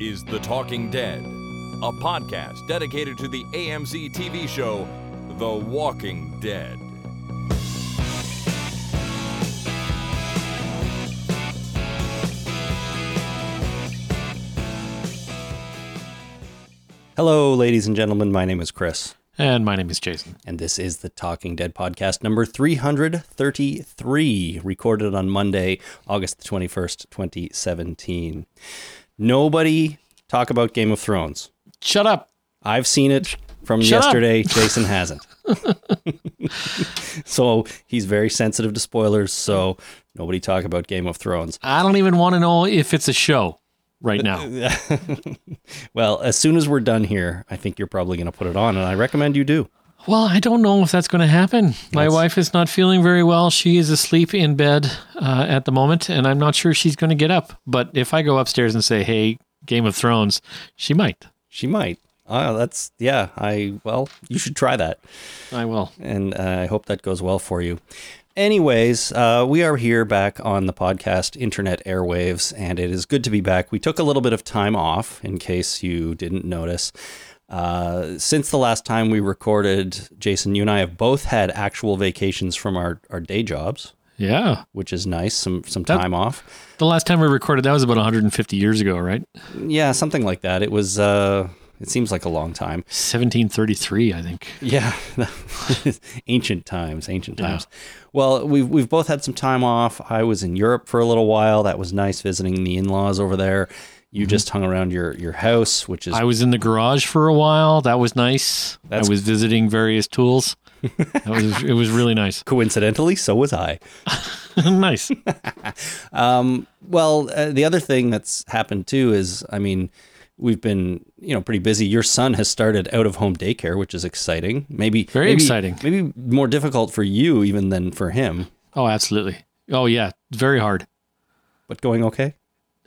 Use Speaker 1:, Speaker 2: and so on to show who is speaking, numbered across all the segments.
Speaker 1: is The Talking Dead, a podcast dedicated to the AMC TV show The Walking Dead.
Speaker 2: Hello, ladies and gentlemen. My name is Chris,
Speaker 3: And my name is Jason.
Speaker 2: and this is the Talking Dead podcast number 333, recorded on Monday, August the 21st, 2017. Nobody talk about Game of Thrones.
Speaker 3: Shut up.
Speaker 2: I've seen it from
Speaker 3: Shut up.
Speaker 2: yesterday. Jason hasn't. so he's very sensitive to spoilers. So nobody talk about Game of Thrones.
Speaker 3: I don't even want to know if it's a show right now.
Speaker 2: Well, as soon as we're done here, I think you're probably going to put it on, and I recommend you do.
Speaker 3: Well, I don't know if that's going to happen. My wife is not feeling very well. She is asleep in bed uh, at the moment, and I'm not sure she's going to get up. But if I go upstairs and say, hey, Game of Thrones, she might.
Speaker 2: She might. Oh, that's yeah. I well, you should try that,
Speaker 3: I will.
Speaker 2: and uh, I hope that goes well for you. Anyways, uh, we are here back on the podcast internet airwaves, and it is good to be back. We took a little bit of time off, in case you didn't notice. Uh, since the last time we recorded, Jason, you and I have both had actual vacations from our, our day jobs,
Speaker 3: Yeah.
Speaker 2: which is nice. Some some
Speaker 3: That-
Speaker 2: time off.
Speaker 3: The last time we recorded, that was about 150 years ago, right?
Speaker 2: Yeah, something like that. It was. Uh, it seems like a long time.
Speaker 3: 1733, I think.
Speaker 2: Yeah, ancient times, ancient times. Well, we've we've both had some time off. I was in Europe for a little while. That was nice visiting the in-laws over there. You just hung around your your house, which is
Speaker 3: I was in the garage for a while. That was nice.
Speaker 2: That's-
Speaker 3: I was visiting various tools. That was it was really nice.
Speaker 2: coincidentally so was I.
Speaker 3: nice.
Speaker 2: Um, well, uh, the other thing that's happened too is, I mean, we've been you know pretty busy. Your son has started out of home daycare, which is exciting. Maybe
Speaker 3: Very
Speaker 2: maybe-
Speaker 3: exciting.
Speaker 2: Maybe more difficult for you even than for him,
Speaker 3: Oh, absolutely. Oh yeah, very hard.
Speaker 2: but going okay.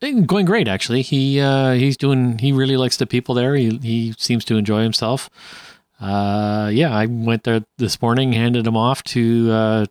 Speaker 3: Eh, Going great actually. He uh, he's doing. He really likes the people there. He he seems to enjoy himself. Uh, yeah, I went there this morning, handed him off to uh,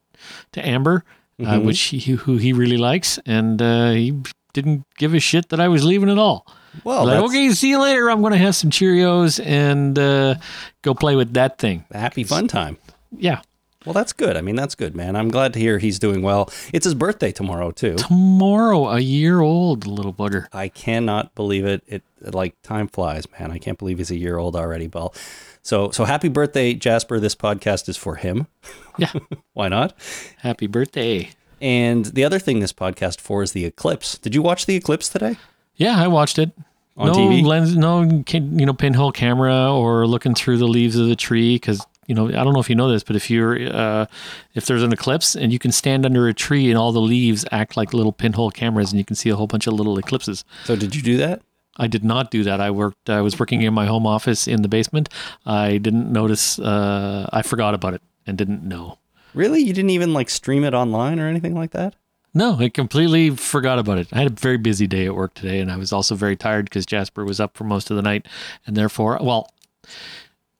Speaker 3: to Amber, uh, which he, who he really likes, and uh, he didn't give a shit that I was leaving at all.
Speaker 2: Well,
Speaker 3: like, okay, see you later. I'm going to have some Cheerios and uh, go play with that thing.
Speaker 2: happy fun time.
Speaker 3: Yeah,
Speaker 2: Well, that's good. I mean, that's good, man. I'm glad to hear he's doing well. It's his birthday tomorrow too.
Speaker 3: tomorrow, a year old, little bugger.
Speaker 2: I cannot believe it. It like time flies, man. I can't believe he's a year old already, Well, So, so happy birthday, Jasper. This podcast is for him.
Speaker 3: Yeah,
Speaker 2: Why not?
Speaker 3: happy birthday.
Speaker 2: And the other thing this podcast for is the eclipse. Did you watch the eclipse today?
Speaker 3: Yeah, I watched it.
Speaker 2: On
Speaker 3: no
Speaker 2: TV?
Speaker 3: lens, no you know pinhole camera or looking through the leaves of the tree because you know I don't know if you know this, but if you're uh, if there's an eclipse and you can stand under a tree and all the leaves act like little pinhole cameras and you can see a whole bunch of little eclipses.
Speaker 2: So, did you do that?
Speaker 3: I did not do that. I worked. I was working in my home office in the basement. I didn't notice. Uh, I forgot about it and didn't know.
Speaker 2: Really? You didn't even like stream it online or anything like that?
Speaker 3: No, I completely forgot about it. I had a very busy day at work today, and I was also very tired because Jasper was up for most of the night, and therefore, well,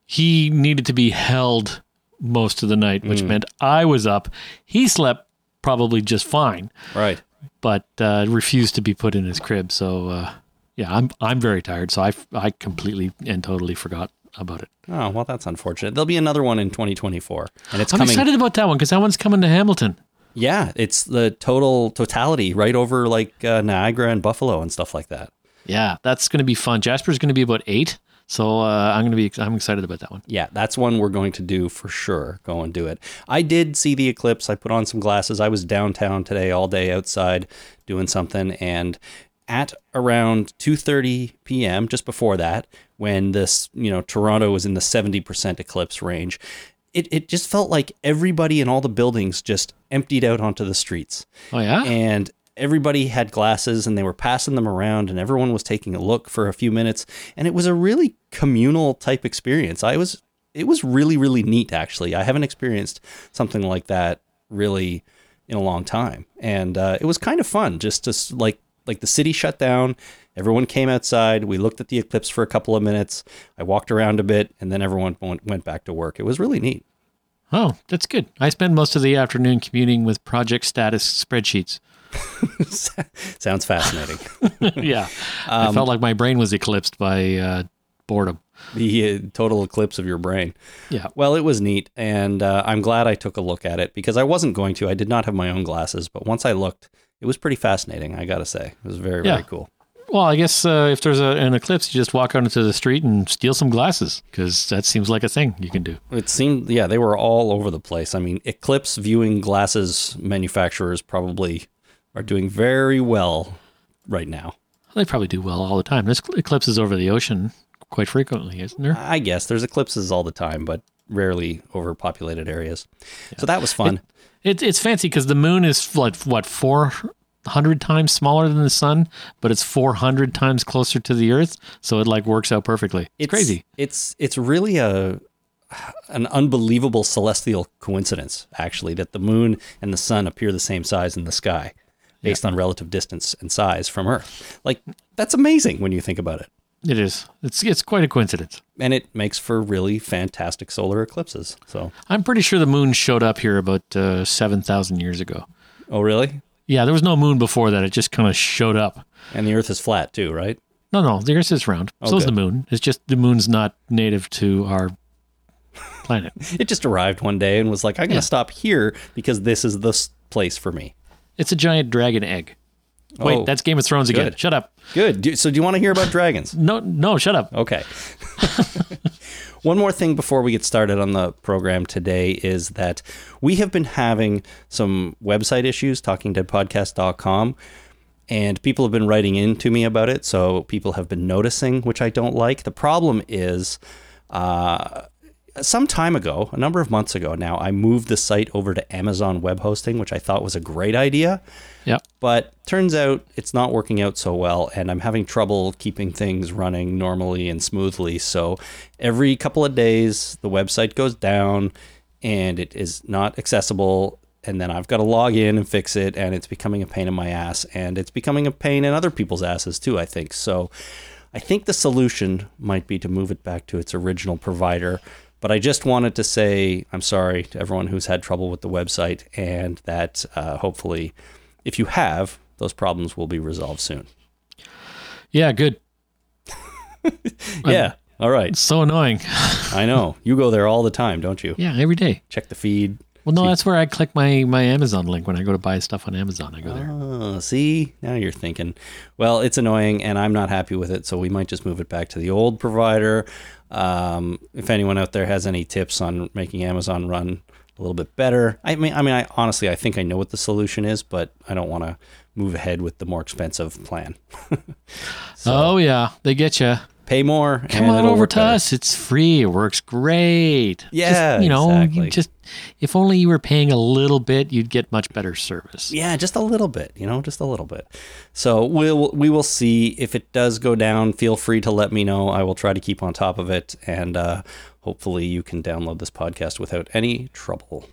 Speaker 3: he needed to be held most of the night, which meant I was up. He slept probably just fine,
Speaker 2: Right.
Speaker 3: but uh, refused to be put in his crib. So, uh, yeah, I'm I'm very tired, so I I completely and totally forgot about it.
Speaker 2: Oh, well, that's unfortunate. There'll be another one in 2024, and it's
Speaker 3: I'm
Speaker 2: coming.
Speaker 3: excited about that one because that one's coming to Hamilton.
Speaker 2: Yeah, it's the total totality right over like uh, Niagara and Buffalo and stuff like that.
Speaker 3: Yeah, that's going to be fun. Jasper's going to be about eight, so uh, I'm going to be I'm excited about that one.
Speaker 2: Yeah, that's one we're going to do for sure. Go and do it. I did see the eclipse. I put on some glasses. I was downtown today all day outside doing something and at around 2:30 p.m. just before that when this, you know, Toronto was in the 70% eclipse range, it it just felt like everybody in all the buildings just emptied out onto the streets.
Speaker 3: Oh yeah,
Speaker 2: and everybody had glasses and they were passing them around and everyone was taking a look for a few minutes. And it was a really communal type experience. I was it was really really neat actually. I haven't experienced something like that really in a long time. And uh, it was kind of fun just to like like the city shut down. Everyone came outside. We looked at the eclipse for a couple of minutes. I walked around a bit and then everyone went, went back to work. It was really neat.
Speaker 3: Oh that's good. I spend most of the afternoon commuting with project status spreadsheets.
Speaker 2: Sounds fascinating.
Speaker 3: yeah,
Speaker 2: Um,
Speaker 3: I felt like my brain was eclipsed by uh, boredom.
Speaker 2: the uh, total eclipse of your brain.
Speaker 3: Yeah,
Speaker 2: Well, it was neat, and uh, I'm glad I took a look at it because I wasn't going to. I did not have my own glasses, but once I looked, it was pretty fascinating. I got to say, it was very,
Speaker 3: Yeah.
Speaker 2: very cool.
Speaker 3: Well, I guess uh, if there's a, an eclipse, you just walk out into the street and steal some glasses because that seems like a thing you can do.
Speaker 2: It seemed, yeah, they were all over the place. I mean, Eclipse viewing glasses manufacturers probably are doing very well right now.
Speaker 3: They probably do well all the time. There's eclipses over the ocean quite frequently, isn't there?
Speaker 2: I guess there's eclipses all the time, but rarely overpopulated areas. So that was fun.
Speaker 3: It, it's fancy because the moon is like what four hundred times smaller than the sun, but it's four hundred times closer to the Earth, so it like works out perfectly. It's, crazy.
Speaker 2: It's it's really a an unbelievable celestial coincidence, actually, that the moon and the sun appear the same size in the sky, based on relative distance and size from Earth. Like that's amazing when you think about it,
Speaker 3: It is. It's it's quite a coincidence.
Speaker 2: and it makes for really fantastic solar eclipses. So,
Speaker 3: I'm pretty sure the moon showed up here about uh, seven thousand years ago.
Speaker 2: oh really?
Speaker 3: Yeah, there was no moon before that. It just kind of showed up.
Speaker 2: And the Earth is flat too, right?
Speaker 3: No, no, the Earth is round.
Speaker 2: Oh,
Speaker 3: so is the moon. It's just the moon's not native to our planet.
Speaker 2: It just arrived one day and was like, "I'm going to
Speaker 3: Yeah.
Speaker 2: stop here because this is the place for me."
Speaker 3: It's a giant dragon egg. Wait,
Speaker 2: Oh,
Speaker 3: that's Game of Thrones again. Shut up.
Speaker 2: Good. Do, so, do you want to hear about dragons?
Speaker 3: No, no, shut up.
Speaker 2: Okay. One more thing before we get started on the program today is that we have been having some website issues, talkingdeadpodcast.com, and people have been writing in to me about it. So people have been noticing, which I don't like. The problem is, uh, some time ago, a number of months ago now, I moved the site over to Amazon web hosting, which I thought was a great idea.
Speaker 3: Yep.
Speaker 2: But turns out it's not working out so well, and I'm having trouble keeping things running normally and smoothly. So every couple of days, the website goes down and it is not accessible. And then I've got to log in and fix it, and it's becoming a pain in my ass. And it's becoming a pain in other people's asses too, I think. So I think the solution might be to move it back to its original provider. But I just wanted to say I'm sorry to everyone who's had trouble with the website, and that uh, hopefully, if you have, those problems will be resolved soon.
Speaker 3: Yeah, good.
Speaker 2: yeah. All right.
Speaker 3: So annoying.
Speaker 2: I know. You go there all the time, don't you?
Speaker 3: yeah, every day.
Speaker 2: Check the feed.
Speaker 3: Well, no, that's where I click my, my Amazon link when I go to buy stuff on Amazon. I go there.
Speaker 2: Oh, see? Now you're thinking. Well, it's annoying, and I'm not happy with it, so we might just move it back to the old provider. Um, if anyone out there has any tips on making Amazon run a little bit better, I mean, I mean, I honestly, I think I know what the solution is, but I don't want to move ahead with the more expensive plan.
Speaker 3: oh yeah, they get you.
Speaker 2: Pay more.
Speaker 3: Come
Speaker 2: and
Speaker 3: on over to
Speaker 2: better.
Speaker 3: us. It's free. It works great.
Speaker 2: Yeah,
Speaker 3: just, you know, you just if only you were paying a little bit, you'd get much better service.
Speaker 2: Yeah, just a little bit, you know, just a little bit. So we'll we will see if it does go down. Feel free to let me know. I will try to keep on top of it, and uh, hopefully you can download this podcast without any trouble.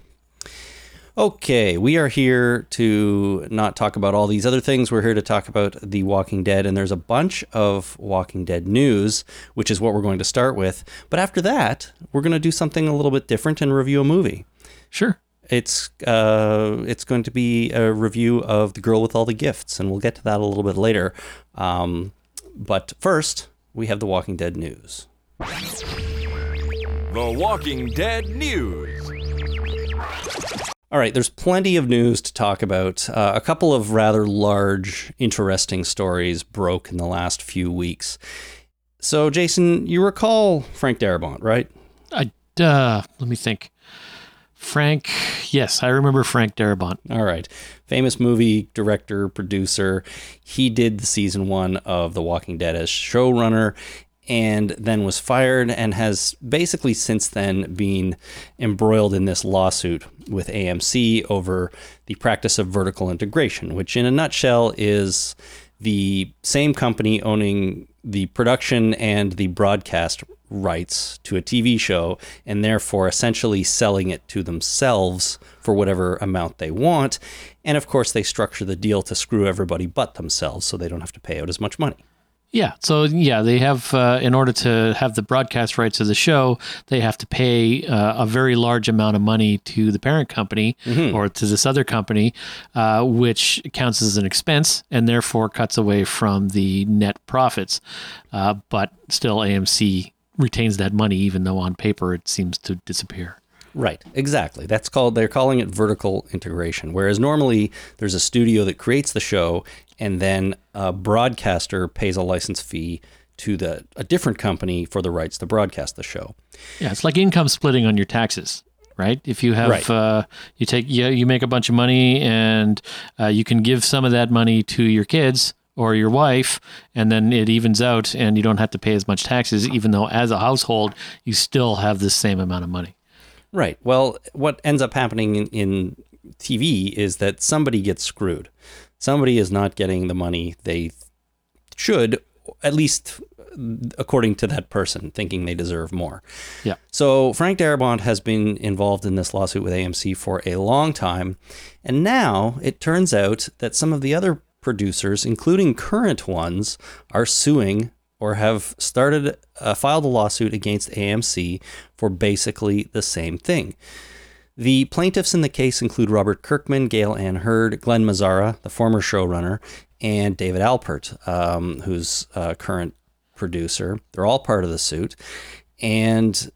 Speaker 2: Okay, we are here to not talk about all these other things. We're here to talk about The Walking Dead, and there's a bunch of Walking Dead news, which is what we're going to start with. But after that, we're going to do something a little bit different and review a movie.
Speaker 3: Sure.
Speaker 2: It's uh, it's going to be a review of the girl with all the gifts, and we'll get to that a little bit later. Um, but first, we have the Walking Dead news.
Speaker 1: The Walking Dead News.
Speaker 2: All right, there's plenty of news to talk about. Uh, a couple of rather large, interesting stories broke in the last few weeks. So, Jason, you recall Frank Darabont, right?
Speaker 3: I uh, let me think. Frank, yes, I remember Frank Darabont.
Speaker 2: All right. Famous movie director, producer. He did the season one of The Walking Dead as showrunner and then was fired and has basically since then been embroiled in this lawsuit with AMC over the practice of vertical integration, which in a nutshell is the same company owning the production and the broadcast rights to a TV show and therefore essentially selling it to themselves for whatever amount they want. And of course, they structure the deal to screw everybody but themselves so they don't have to pay out as much money.
Speaker 3: Yeah. So yeah, they have uh, in order to have the broadcast rights of the show, they have to pay uh, a very large amount of money to the parent company or to this other company, uh, which counts as an expense and therefore cuts away from the net profits. Uh, but still, AMC retains that money, even though on paper it seems to disappear.
Speaker 2: Right, exactly. That's called, they're calling it vertical integration. Whereas normally there's a studio that creates the show and then a broadcaster pays a license fee to the a different company for the rights to broadcast the show.
Speaker 3: Yeah, it's like income splitting on your taxes, right? If you have,
Speaker 2: Right.
Speaker 3: uh, you take, yeah, you make a bunch of money, and uh, you can give some of that money to your kids or your wife, and then it evens out, and you don't have to pay as much taxes, even though as a household you still have the same amount of money.
Speaker 2: Right. Well, what ends up happening in, in TV is that somebody gets screwed. Somebody is not getting the money they should, at least according to that person, thinking they deserve more.
Speaker 3: Yeah.
Speaker 2: So Frank Darabont has been involved in this lawsuit with AMC for a long time, and now it turns out that some of the other producers, including current ones, are suing or have started uh, filed a lawsuit against AMC for basically the same thing. The plaintiffs in the case include Robert Kirkman, Gail Ann Hurd, Glen Mazzara, the former showrunner, and David Alpert, um, who's a current producer. They're all part of the suit. And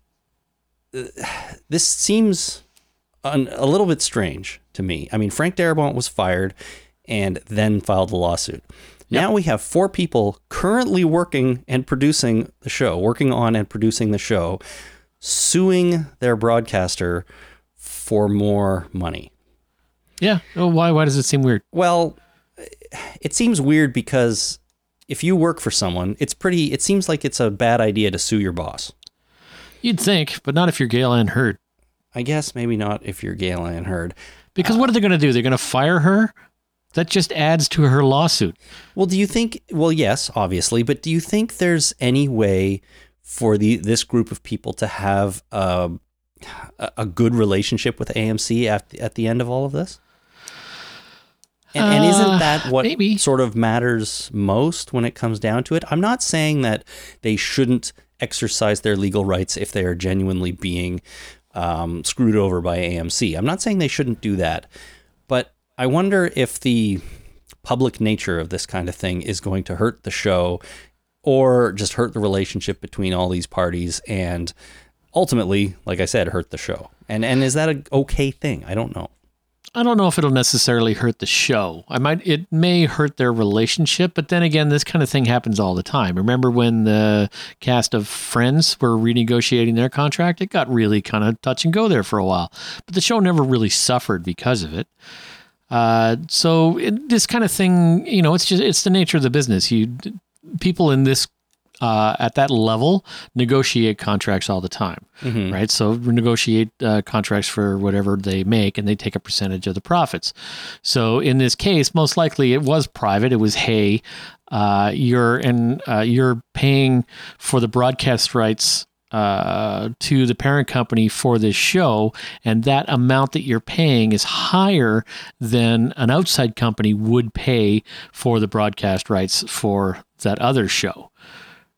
Speaker 2: uh, this seems un- a little bit strange to me. I mean, Frank Darabont was fired and then filed the lawsuit. Now we have four people currently working and producing the show, working on and producing the show, suing their broadcaster for more money.
Speaker 3: Yeah. Oh, why? Why does it seem weird?
Speaker 2: Well, it seems weird because if you work for someone, it's pretty, it seems like it's a bad idea to sue your boss.
Speaker 3: You'd think, but not if you're Gail Ann Hurd.
Speaker 2: I guess maybe not if you're Gail Ann Hurd.
Speaker 3: Because what are they going to do? They're going to fire her? That just adds to her lawsuit.
Speaker 2: Well, do you think? Well, yes, obviously, but do you think there's any way for the this group of people to have a a a good relationship with AMC at at the end of all of this? And, and
Speaker 3: Uh,
Speaker 2: isn't that what
Speaker 3: maybe.
Speaker 2: sort of matters most when it comes down to it? I'm not saying that they shouldn't exercise their legal rights if they are genuinely being um, screwed over by AMC. I'm not saying they shouldn't do that, but I wonder if the public nature of this kind of thing is going to hurt the show or just hurt the relationship between all these parties and ultimately, like I said, hurt the show. And and is that an okay thing? I don't know.
Speaker 3: I don't know if it'll necessarily hurt the show. I might it may hurt their relationship, but then again, this kind of thing happens all the time. Remember when the cast of Friends were renegotiating their contract? It got really kind of touch and go there for a while, but the show never really suffered because of it. Uh, so it, this kind of thing, you know, it's just it's the nature of the business. You people in this uh, at that level negotiate contracts all the time, right? So negotiate uh, contracts for whatever they make, and they take a percentage of the profits. So in this case, most likely it was private. It was hey, uh, you're and uh, you're paying for the broadcast rights uh, to the parent company for this show, and that amount that you're paying is higher than an outside company would pay for the broadcast rights for that other show,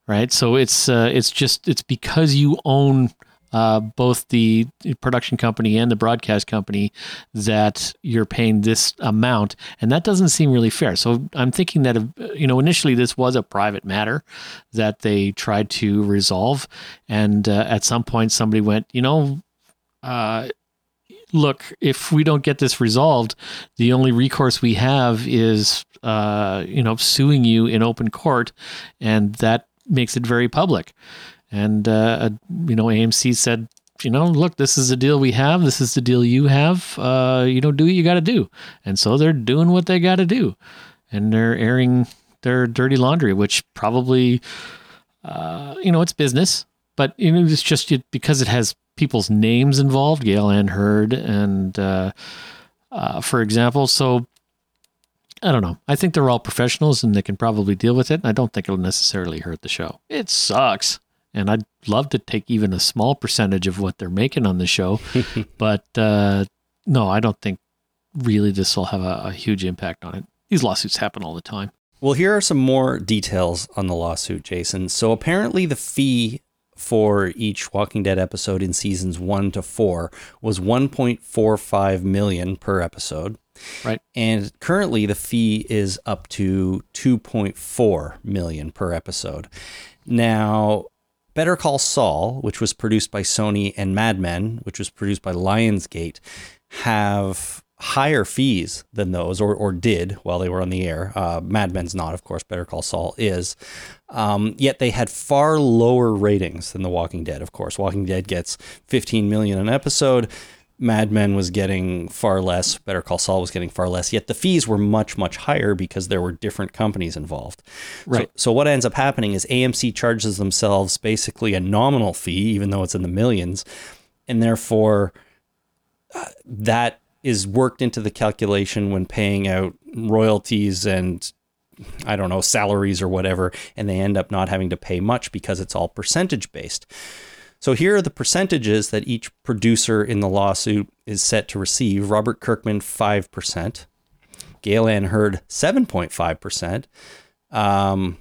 Speaker 3: right? So it's uh, it's just it's because you own uh, both the production company and the broadcast company that you're paying this amount, and that doesn't seem really fair. So I'm thinking that you know initially this was a private matter that they tried to resolve, and uh, at some point somebody went, you know. Uh, Look, if we don't get this resolved, the only recourse we have is, uh, you know, suing you in open court, and that makes it very public. And uh, you know, AMC said, you know, look, this is the deal we have. This is the deal you have. Uh, you know, do what you got to do. And so they're doing what they got to do, and they're airing their dirty laundry, which probably, uh, you know, it's business, but you know, it's just it, because it has people's names involved, Gail Ann Hurd, and uh, uh, for example, so. I don't know. I think they're all professionals and they can probably deal with it. I don't think it'll necessarily hurt the show. It sucks. And I'd love to take even a small percentage of what they're making on the show. but uh, no, I don't think really this will have a, a huge impact on it. These lawsuits happen all the time.
Speaker 2: Well, here are some more details on the lawsuit, Jason. So apparently, the fee for each Walking Dead episode in seasons one to four was 1.45 million per episode.
Speaker 3: Right.
Speaker 2: And currently the fee is up to 2.4 million per episode. Now, Better Call Saul, which was produced by Sony, and Mad Men, which was produced by Lionsgate, have higher fees than those, or, or did while they were on the air. Uh, Mad Men's not, of course. Better Call Saul is. Um, yet they had far lower ratings than The Walking Dead. Of course, Walking Dead gets 15 million an episode. Mad Men was getting far less. Better Call Saul was getting far less. Yet the fees were much, much higher because there were different companies involved.
Speaker 3: Right.
Speaker 2: So, so what ends up happening is AMC charges themselves basically a nominal fee, even though it's in the millions, and therefore uh, that is worked into the calculation when paying out royalties and I don't know, salaries or whatever, and they end up not having to pay much because it's all percentage based. So here are the percentages that each producer in the lawsuit is set to receive. Robert Kirkman, 5%. Gail Ann Hurd, 7.5%. Um,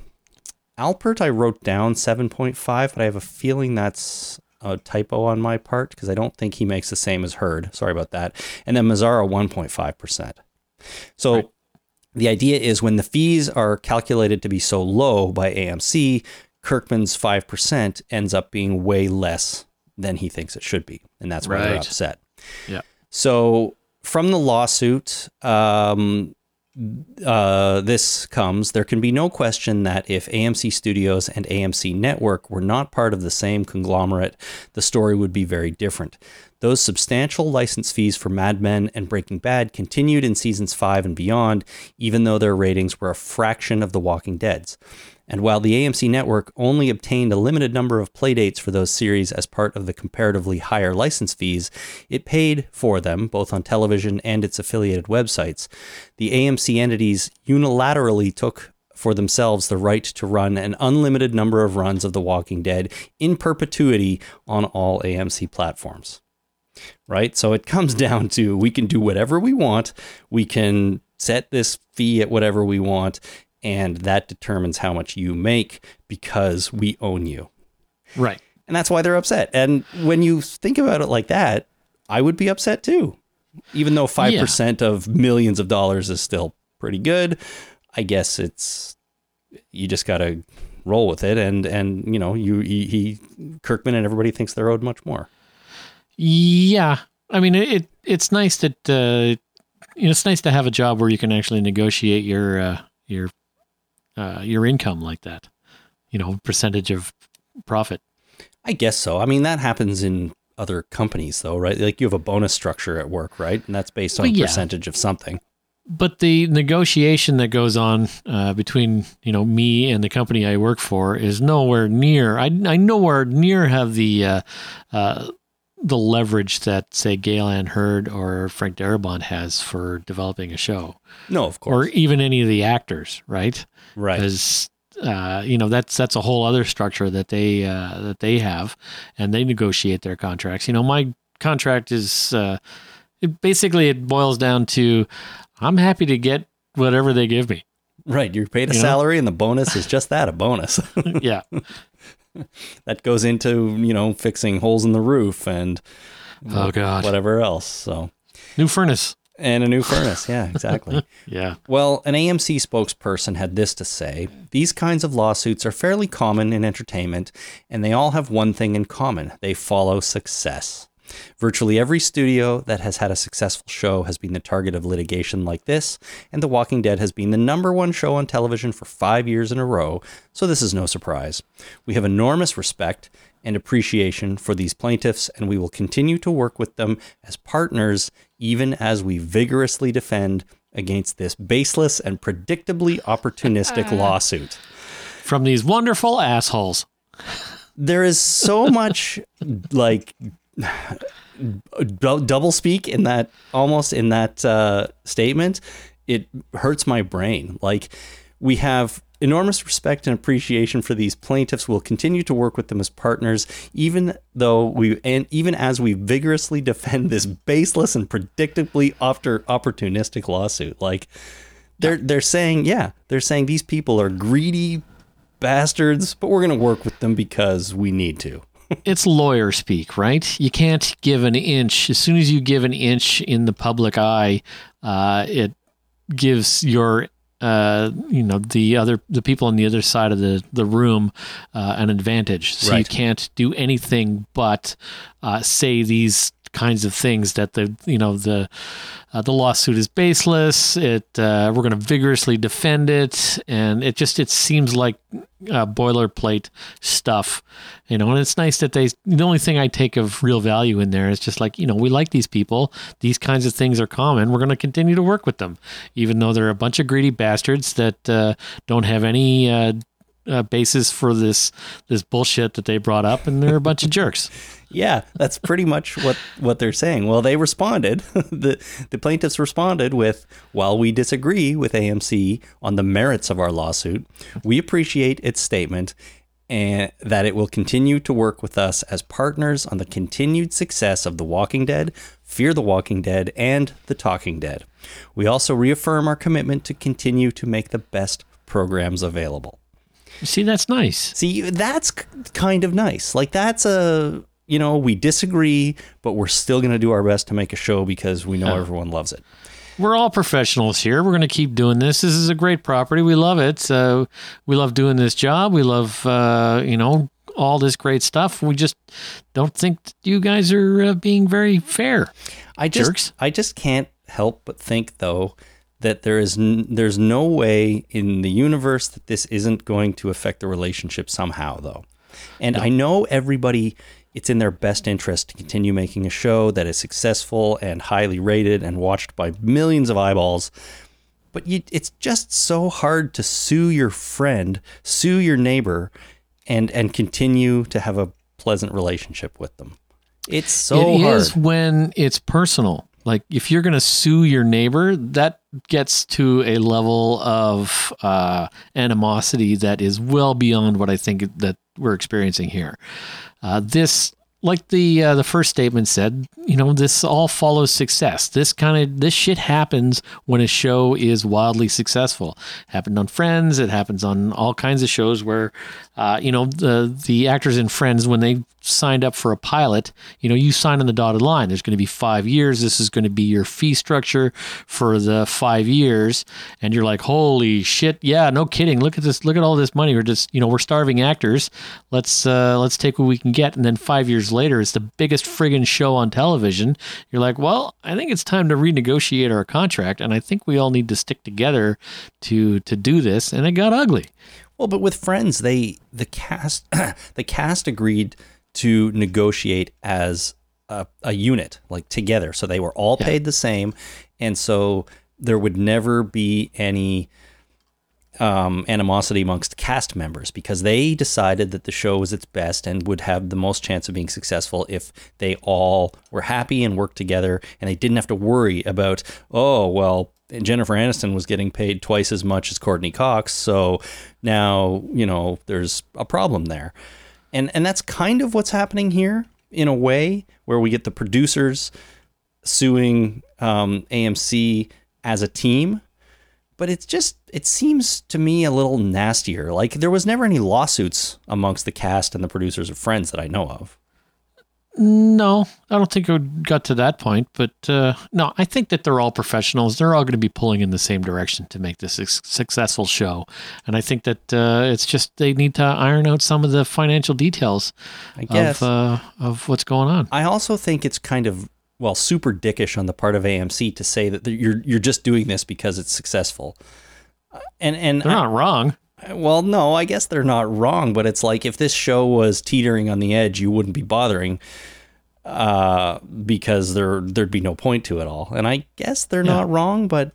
Speaker 2: Alpert, I wrote down 7.5, but I have a feeling that's a typo on my part because I don't think he makes the same as Hurd. Sorry about that. And then Mazzara, 1.5%. So
Speaker 3: Right.
Speaker 2: the idea is when the fees are calculated to be so low by AMC, Kirkman's 5% ends up being way less than he thinks it should be. And that's why they're upset.
Speaker 3: Yeah.
Speaker 2: So from the lawsuit, um, uh, this comes there can be no question that if AMC Studios and AMC Network were not part of the same conglomerate, the story would be very different. Those substantial license fees for Mad Men and Breaking Bad continued in seasons 5 and beyond, even though their ratings were a fraction of The Walking Dead's. And while the AMC network only obtained a limited number of playdates for those series as part of the comparatively higher license fees, it paid for them both on television and its affiliated websites. The AMC entities unilaterally took for themselves the right to run an unlimited number of runs of The Walking Dead in perpetuity on all AMC platforms. Right? So it comes down to we can do whatever we want. We can set this fee at whatever we want and that determines how much you make because we own you.
Speaker 3: Right.
Speaker 2: And that's why they're upset. And when you think about it like that, I would be upset too. Even though 5% of millions of dollars is still pretty good, I guess it's you just got to roll with it and and you know, you he, he Kirkman and everybody thinks they're owed much more.
Speaker 3: Yeah. I mean, it, it it's nice that uh, you know it's nice to have a job where you can actually negotiate your uh, your uh, your income like that. You know, percentage of profit.
Speaker 2: I guess so. I mean, that happens in other companies though, right? Like you have a bonus structure at work, right? And that's based on
Speaker 3: Well, yeah.
Speaker 2: percentage of something.
Speaker 3: But the negotiation that goes on uh, between you know me and the company I work for is nowhere near. I I nowhere near have the uh, uh, the leverage that say Gail Ann Hurd or Frank Darabont has for developing a show,
Speaker 2: No, of course.
Speaker 3: or even any of the actors, right?
Speaker 2: Right.
Speaker 3: because uh, you know that's that's a whole other structure that they uh, that they have, and they negotiate their contracts. You know, my contract is uh, it basically it boils down to I'm happy to get whatever they give me.
Speaker 2: Right. You're paid a
Speaker 3: You know?
Speaker 2: salary and the bonus is just that, a bonus.
Speaker 3: yeah,
Speaker 2: that goes into, you know, fixing holes in the roof and
Speaker 3: Oh, God.
Speaker 2: whatever else. So
Speaker 3: new furnace.
Speaker 2: And a new furnace. Yeah, exactly.
Speaker 3: Yeah,
Speaker 2: Well, an AMC spokesperson had this to say These kinds of lawsuits are fairly common in entertainment, and they all have one thing in common they follow success. Virtually every studio that has had a successful show has been the target of litigation like this, and The Walking Dead has been the number one show on television for five years in a row, so this is no surprise. We have enormous respect and appreciation for these plaintiffs, and we will continue to work with them as partners, even as we vigorously defend against this baseless and predictably opportunistic uh. lawsuit.
Speaker 3: from these wonderful assholes.
Speaker 2: There is so much like dou- double speak in that almost in that uh, statement. It hurts my brain. Like we have enormous respect and appreciation for these plaintiffs. We'll continue to work with them as partners, even though we and even as we vigorously defend this baseless and predictably after opportunistic lawsuit. Like they're they're saying, yeah, they're saying these people are greedy bastards, but we're going to work with them because we need to.
Speaker 3: It's lawyer speak, right? You can't give an inch. As soon as you give an inch in the public eye, uh, it gives your uh, you know the other the people on the other side of the the room uh, an advantage. So you can't do anything but uh, say these kinds of things that the you know the uh, the lawsuit is baseless. It uh, we're going to vigorously defend it, and it just it seems like uh, boilerplate stuff, you know. And it's nice that they. The only thing I take of real value in there is just like you know we like these people. These kinds of things are common. We're going to continue to work with them, even though they're a bunch of greedy bastards that uh, don't have any. Uh, uh, basis for this this bullshit that they brought up, and they're a bunch of jerks.
Speaker 2: Yeah, that's pretty much what, what they're saying. Well, they responded. the The plaintiffs responded with, "While we disagree with AMC on the merits of our lawsuit, we appreciate its statement." And that it will continue to work with us as partners on the continued success of The Walking Dead, Fear the Walking Dead, and The Talking Dead. We also reaffirm our commitment to continue to make the best programs available.
Speaker 3: See, that's nice.
Speaker 2: See, that's kind of nice. Like that's a you know we disagree, but we're still going to do our best to make a show because we know everyone loves it.
Speaker 3: we're all professionals here. We're going to keep doing this. This is a great property. We love it. So we love doing this job. We love, uh, you know, all this great stuff. We just don't think you guys are uh, being very fair.
Speaker 2: I just
Speaker 3: Jerks.
Speaker 2: I just can't help but think though that there is n- there's no way in the universe that this isn't going to affect the relationship somehow though. And I know everybody it's in their best interest to continue making a show that is successful and highly rated and watched by millions of eyeballs. But you, it's just so hard to sue your friend, sue your neighbor, and and continue to have a pleasant relationship with them. It's so
Speaker 3: It
Speaker 2: hard.
Speaker 3: is when it's personal. Like if you're going to sue your neighbor, that gets to a level of uh, animosity that is well beyond what I think that we're experiencing here. Uh, this, like the uh, the first statement said, you know, this all follows success. This kind of this shit happens when a show is wildly successful. Happened on Friends. It happens on all kinds of shows where, uh, you know, the the actors in Friends when they signed up for a pilot, you know, you sign on the dotted line. There's going to be five years. This is going to be your fee structure for the five years, and you're like, holy shit, yeah, no kidding. Look at this. Look at all this money. We're just, you know, we're starving actors. Let's uh, let's take what we can get. And then five years later, it's the biggest friggin' show on television. You're like, well, I think it's time to renegotiate our contract, and I think we all need to stick together to to do this. And it got ugly.
Speaker 2: Well, but with Friends, they the cast the cast agreed to negotiate as a, a unit, like together. So they were all paid the same, and so there would never be any um, animosity amongst cast members because they decided that the show was its best and would have the most chance of being successful if they all were happy and worked together and they didn't have to worry about oh well Jennifer Aniston was getting paid twice as much as Courteney Cox. So now you know there's a problem there and and that's kind of what's happening here in a way where we get the producers suing um, AMC as a team but it's just it seems to me a little nastier. Like there was never any lawsuits amongst the cast and the producers of Friends that I know of.
Speaker 3: No, I don't think it got to that point. But uh, no, I think that they're all professionals. They're all going to be pulling in the same direction to make this a successful show. And I think that uh, it's just they need to iron out some of the financial details
Speaker 2: I
Speaker 3: of uh, of what's going on.
Speaker 2: I also think it's kind of well super dickish on the part of AMC to say that you're you're just doing this because it's successful. Uh, And and
Speaker 3: They're not wrong.
Speaker 2: Well, no, I guess they're not wrong, but it's like if this show was teetering on the edge, you wouldn't be bothering uh because there there'd be no point to it all. And I guess they're
Speaker 3: Yeah.
Speaker 2: not wrong, but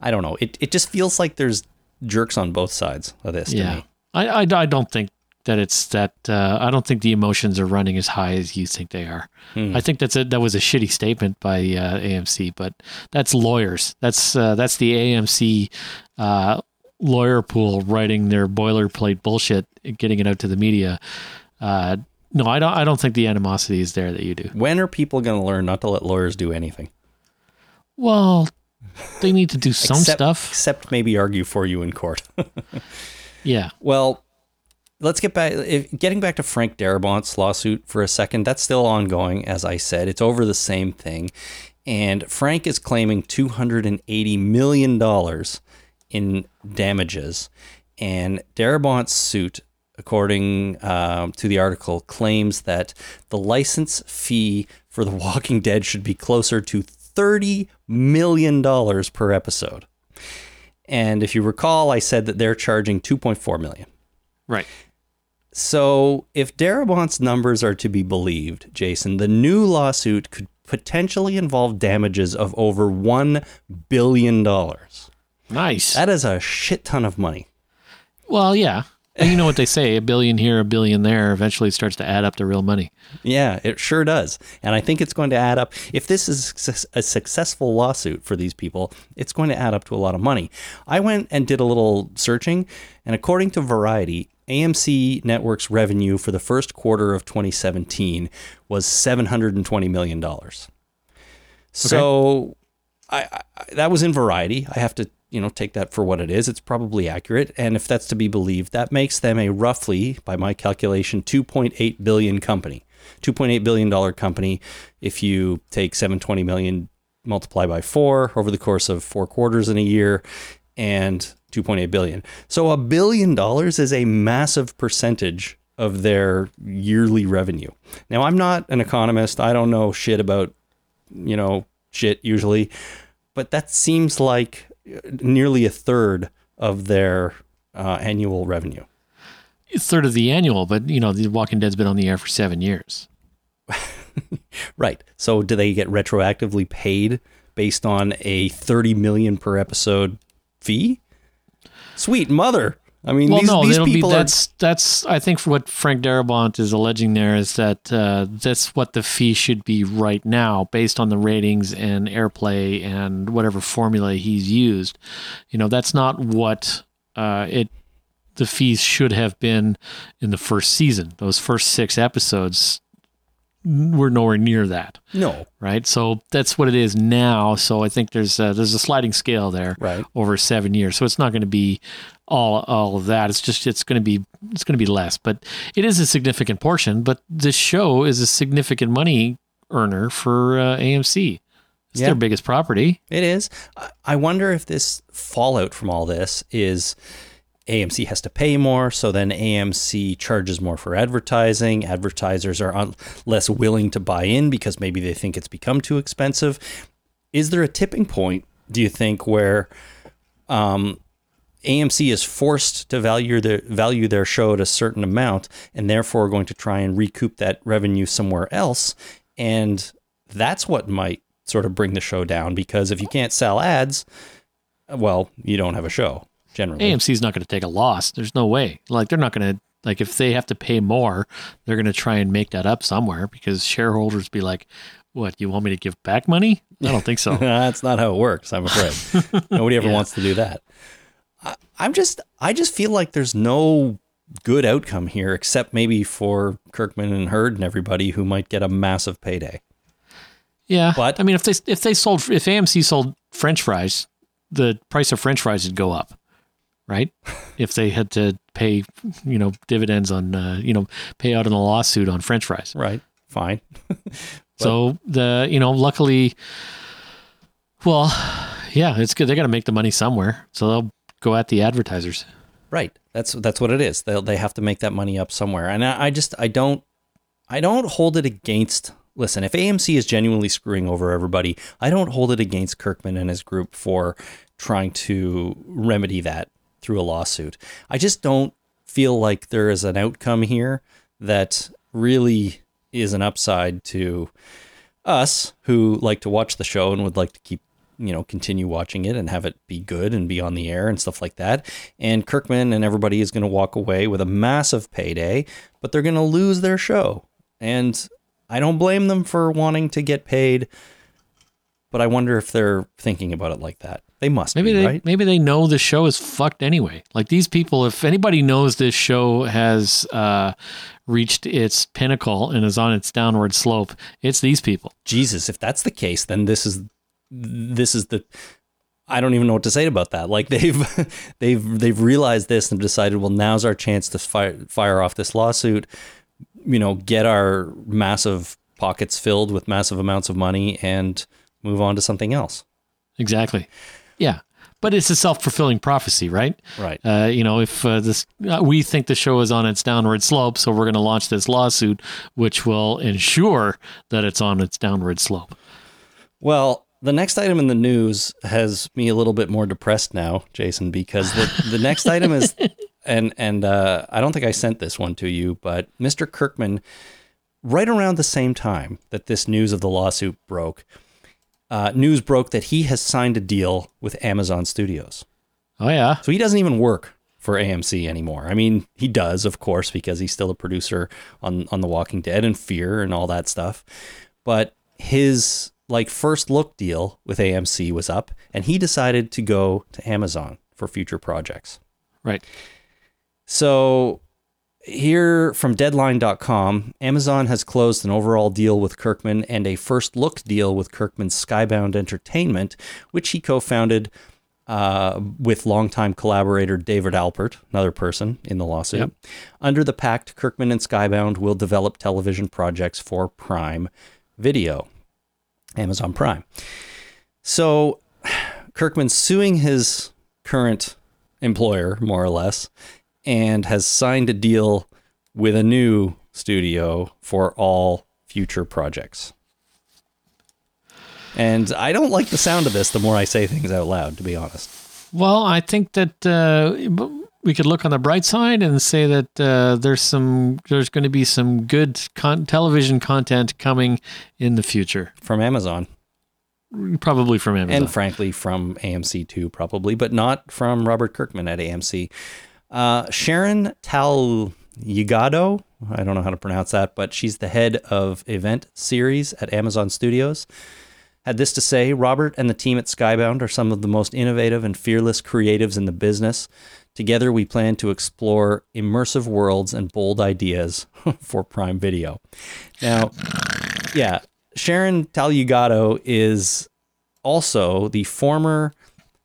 Speaker 2: I don't know. It it just feels like there's jerks on both sides of this to
Speaker 3: Yeah,
Speaker 2: me.
Speaker 3: I, I I don't think that it's that. Uh, I don't think the emotions are running as high as you think they are.
Speaker 2: Hmm.
Speaker 3: I think that's a, that was a shitty statement by uh, AMC, but that's lawyers. That's uh, that's the AMC uh, lawyer pool writing their boilerplate bullshit, and getting it out to the media. Uh, no, I don't. I don't think the animosity is there that you do.
Speaker 2: When are people going to learn not to let lawyers do anything?
Speaker 3: Well, they need to do some
Speaker 2: except,
Speaker 3: stuff.
Speaker 2: except maybe argue for you in court.
Speaker 3: Yeah.
Speaker 2: Well, let's get back. If, getting back to Frank Darabont's lawsuit for a second, that's still ongoing. As I said, it's over the same thing, and Frank is claiming two hundred and eighty million dollars in damages, and Darabont's suit. According um, to the article, claims that the license fee for The Walking Dead should be closer to thirty million dollars per episode. And if you recall, I said that they're charging 2.4 million.
Speaker 3: Right.
Speaker 2: So if Darabont's numbers are to be believed, Jason, the new lawsuit could potentially involve damages of over $1 billion.
Speaker 3: Nice.
Speaker 2: That is a shit ton of money.
Speaker 3: well, yeah. And you know what they say: a billion here, a billion there. Eventually, it starts to add up to real money.
Speaker 2: Yeah, it sure does. And I think it's going to add up. If this is a successful lawsuit for these people, it's going to add up to a lot of money. I went and did a little searching, and according to Variety, AMC Network's revenue for the first quarter of 2017 was $720 million. So I, I, that was in Variety. I have to, you know, take that for what it is. It's probably accurate, and if that's to be believed, that makes them a roughly, by my calculation, 2.8 billion company. 2.8 billion dollar company. If you take 720 million multiply by four over the course of four quarters in a year, and 2.8 billion. So a billion dollars is a massive percentage of their yearly revenue. Now, I'm not an economist. I don't know shit about, you know, shit usually, but that seems like nearly a third of their uh, annual revenue.
Speaker 3: A third of the annual, but you know, The Walking Dead's been on the air for seven years.
Speaker 2: Right. So do they get retroactively paid based on a 30 million per episode fee? Sweet mother. I mean,
Speaker 3: Well,
Speaker 2: these,
Speaker 3: no,
Speaker 2: these
Speaker 3: that'll be
Speaker 2: people are
Speaker 3: that's that's. I think what Frank Darabont is alleging there is that uh, that's what the fee should be right now, based on the ratings and airplay and whatever formula he's used. You know, that's not what uh, it. The fees should have been in the first season. Those first six episodes were nowhere near that.
Speaker 2: no.
Speaker 3: right? So that's what it is now. So I think there's a, there's a sliding scale there
Speaker 2: Right.
Speaker 3: over seven years. So it's not going to be all all of that. It's just it's going to be it's going to be less, but it is a significant portion. But this show is a significant money earner for uh, AMC. It's
Speaker 2: Yeah.
Speaker 3: their biggest property.
Speaker 2: It is. I- wonder if this fallout from all this is AMC has to pay more, so then AMC charges more for advertising. Advertisers are un- less willing to buy in because maybe they think it's become too expensive. Is there a tipping point, do you think, where um, AMC is forced to value their value their show at a certain amount, and therefore going to try and recoup that revenue somewhere else, and that's what might sort of bring the show down because if you can't sell ads, well, you don't have a show generally.
Speaker 3: AMC's not going to take a loss. There's no way. Like they're not going to like if they have to pay more, they're going to try and make that up somewhere because shareholders be like, "What? You want me to give back money? I don't think so."
Speaker 2: That's not how it works. I'm afraid nobody ever
Speaker 3: Yeah.
Speaker 2: wants to do that. I, I'm just, I just feel like there's no good outcome here, except maybe for Kirkman and Hurd and everybody who might get a massive payday.
Speaker 3: Yeah,
Speaker 2: But-
Speaker 3: I mean, if they if they sold if AMC sold French fries, the price of French fries would go up, right? if they had to pay, you know, dividends on, uh, you know, pay out in a lawsuit on French fries.
Speaker 2: Right? Fine.
Speaker 3: so the you know, luckily, well, yeah, it's good. They got to make the money somewhere, so they'll go at the advertisers.
Speaker 2: Right. That's that's what it is. They they have to make that money up somewhere. And I, I just I don't I don't hold it against listen, if AMC is genuinely screwing over everybody, I don't hold it against Kirkman and his group for trying to remedy that through a lawsuit. I just don't feel like there is an outcome here that really is an upside to us who like to watch the show and would like to keep you know continue watching it and have it be good and be on the air and stuff like that and kirkman and everybody is going to walk away with a massive payday but they're going to lose their show and i don't blame them for wanting to get paid but i wonder if they're thinking about it like that they must
Speaker 3: Maybe
Speaker 2: be
Speaker 3: they
Speaker 2: right
Speaker 3: maybe they know the show is fucked anyway. Like these people, if anybody knows this show has uh, reached its pinnacle and is on its downward slope, it's these people.
Speaker 2: jesus if that's the case then this is this is the I don't even know what to say about that. Like they've they've they've realized this and decided, well, now's our chance to fire fire off this lawsuit. You know, get our massive pockets filled with massive amounts of money and move on to something else.
Speaker 3: Exactly. Yeah. But it's a self fulfilling prophecy, right?
Speaker 2: Right.
Speaker 3: Uh, you know, if uh, this, uh, we think the show is on its downward slope, so we're going to launch this lawsuit, which will ensure that it's on its downward slope.
Speaker 2: Well, the next item in the news has me a little bit more depressed now, Jason, because the, the next item is, and and uh, I don't think I sent this one to you, but Mr. Kirkman, right around the same time that this news of the lawsuit broke, uh, news broke that he has signed a deal with Amazon Studios.
Speaker 3: Oh, yeah.
Speaker 2: So he doesn't even work for AMC anymore. I mean, he does, of course, because he's still a producer on on The Walking Dead and Fear and all that stuff. But his like first look deal with AMC was up, and he decided to go to Amazon for future projects.
Speaker 3: Right.
Speaker 2: So here from deadline.com, Amazon has closed an overall deal with Kirkman and a first look deal with Kirkman's Skybound Entertainment, which he co-founded uh, with longtime collaborator David Alpert, another person in the lawsuit.
Speaker 3: Yep.
Speaker 2: Under the pact, Kirkman and Skybound will develop television projects for Prime Video, Amazon Prime. So Kirkman's suing his current employer, more or less, and has signed a deal with a new studio for all future projects. And I don't like the sound of this the more I say things out loud, to be honest.
Speaker 3: Well, I think that uh, we could look on the bright side and say that uh, there's some there's going to be some good con- television content coming in the future,
Speaker 2: From Amazon.
Speaker 3: probably from Amazon.
Speaker 2: And frankly, from AMC too, probably, but not from Robert Kirkman at AMC. Uh, Sharon Tal Yguado, I don't know how to pronounce that, but she's the head of event series at Amazon Studios. Had this to say Robert and the team at Skybound are some of the most innovative and fearless creatives in the business. Together, we plan to explore immersive worlds and bold ideas for Prime Video. Now, yeah, Sharon Tal Yguado is also the former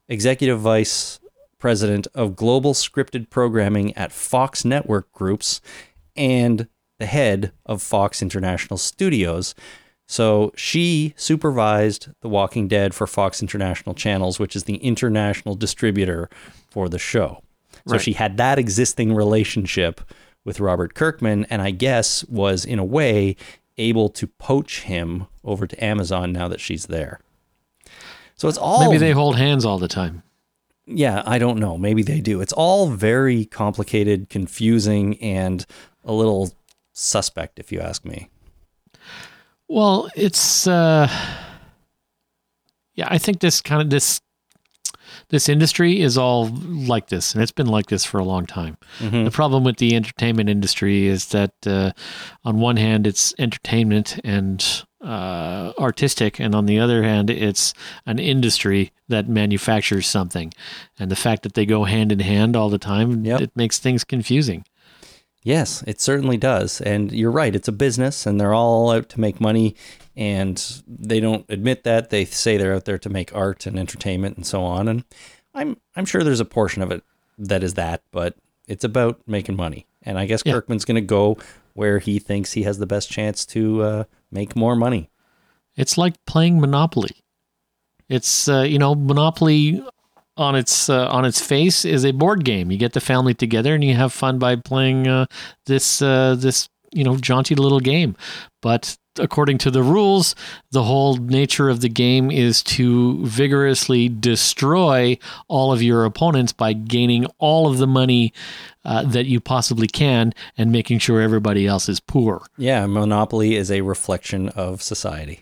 Speaker 2: executive vice president of global scripted programming at Fox Network Groups and the head of Fox International Studios. So she supervised The Walking Dead for Fox International Channels, which is the international distributor for the show. So
Speaker 3: Right.
Speaker 2: she had that existing relationship with Robert Kirkman, and I guess was in a way able to poach him over to Amazon now that she's there. So it's all
Speaker 3: Maybe they hold hands all the time.
Speaker 2: yeah, I don't know. Maybe they do. It's all very complicated, confusing, and a little suspect, if you ask me.
Speaker 3: Well, it's uh yeah, I think this kind of this this industry is all like this, and it's been like this for a long time. The problem with the entertainment industry is that, uh, on one hand, it's entertainment and uh, artistic, and on the other hand, it's an industry that manufactures something. And the fact that they go hand in hand all the time,
Speaker 2: Yep.
Speaker 3: it makes things confusing.
Speaker 2: Yes, it certainly does. And you're right, it's a business and they're all out to make money and they don't admit that. They say they're out there to make art and entertainment and so on. And I'm I'm sure there's a portion of it that is that, but it's about making money. And I guess
Speaker 3: Yeah.
Speaker 2: Kirkman's going to go where he thinks he has the best chance to uh, make more money.
Speaker 3: It's like playing Monopoly. It's uh, you know Monopoly on its uh, on its face is a board game. You get the family together and you have fun by playing uh, this uh, this you know jaunty little game. But according to the rules, the whole nature of the game is to vigorously destroy all of your opponents by gaining all of the money uh, that you possibly can and making sure everybody else is poor.
Speaker 2: Yeah, Monopoly is a reflection of society.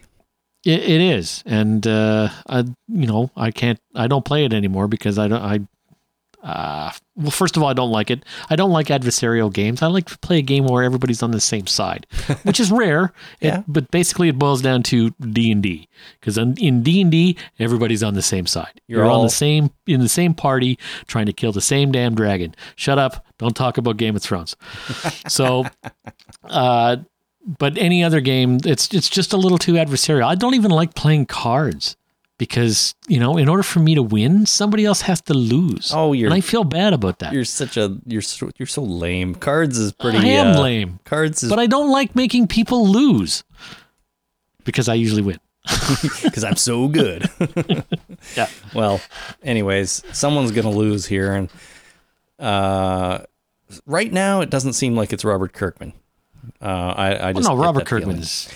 Speaker 3: It, it is, and uh, I, you know, I can't, I don't play it anymore because I don't, I, uh, well, first of all, I don't like it. I don't like adversarial games. I like to play a game where everybody's on the same side, which is rare. It-
Speaker 2: Yeah.
Speaker 3: but basically, it boils down to D and D because in D and D, everybody's on the same side.
Speaker 2: You're
Speaker 3: You're, on the same in the same party trying to kill the same damn dragon. Shut up! Don't talk about Game of Thrones. so, uh, but any other game, it's it's just a little too adversarial. I don't even like playing cards. Because you know, in order for me to win, somebody else has to lose.
Speaker 2: Oh, you're-
Speaker 3: and I feel bad about that.
Speaker 2: You're such a you're so, you're so lame. Cards is pretty.
Speaker 3: I am
Speaker 2: uh,
Speaker 3: lame,
Speaker 2: Cards is
Speaker 3: but I don't like making people lose because I usually win.
Speaker 2: because I'm so good.
Speaker 3: Yeah.
Speaker 2: Well, anyways, someone's gonna lose here, and uh, right now it doesn't seem like it's Robert Kirkman. Uh, I, I
Speaker 3: Well,
Speaker 2: just
Speaker 3: no, Robert
Speaker 2: feeling.
Speaker 3: Kirkman's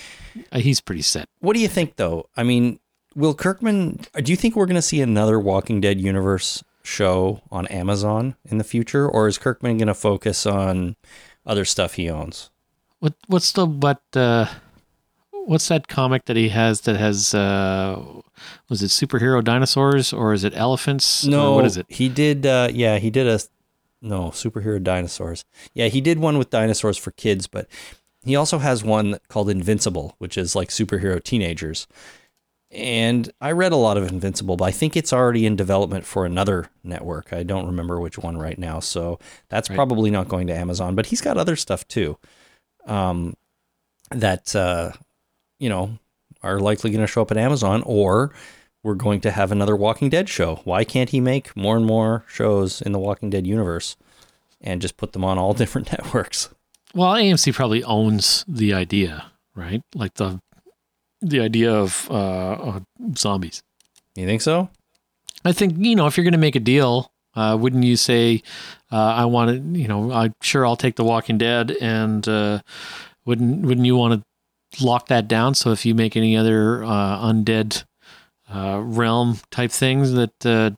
Speaker 3: uh, he's pretty set.
Speaker 2: What do you think, though? I mean, will Kirkman? Do you think we're gonna see another Walking Dead universe show on Amazon in the future, or is Kirkman gonna focus on other stuff he owns?
Speaker 3: What what's the what uh what's that comic that he has that has uh was it superhero dinosaurs or is it elephants?
Speaker 2: No,
Speaker 3: what is it?
Speaker 2: He did. Uh, yeah, he did a no superhero dinosaurs. Yeah, he did one with dinosaurs for kids, but he also has one called Invincible, which is like superhero teenagers. And I read a lot of Invincible, but I think it's already in development for another network. I don't remember which one right now, so that's
Speaker 3: Right.
Speaker 2: probably not going to Amazon. But he's got other stuff too, um, that uh, you know are likely going to show up at Amazon, or we're going to have another Walking Dead show. Why can't he make more and more shows in the Walking Dead universe and just put them on all different networks?
Speaker 3: Well, AMC probably owns the idea, right? Like the the idea of uh, uh zombies.
Speaker 2: You think so?
Speaker 3: I think you know if you're going to make a deal, uh, wouldn't you say, uh, "I want to"? You know, I'm sure I'll take The Walking Dead, and uh, wouldn't wouldn't you want to lock that down? So if you make any other uh, undead uh, realm type things, that uh,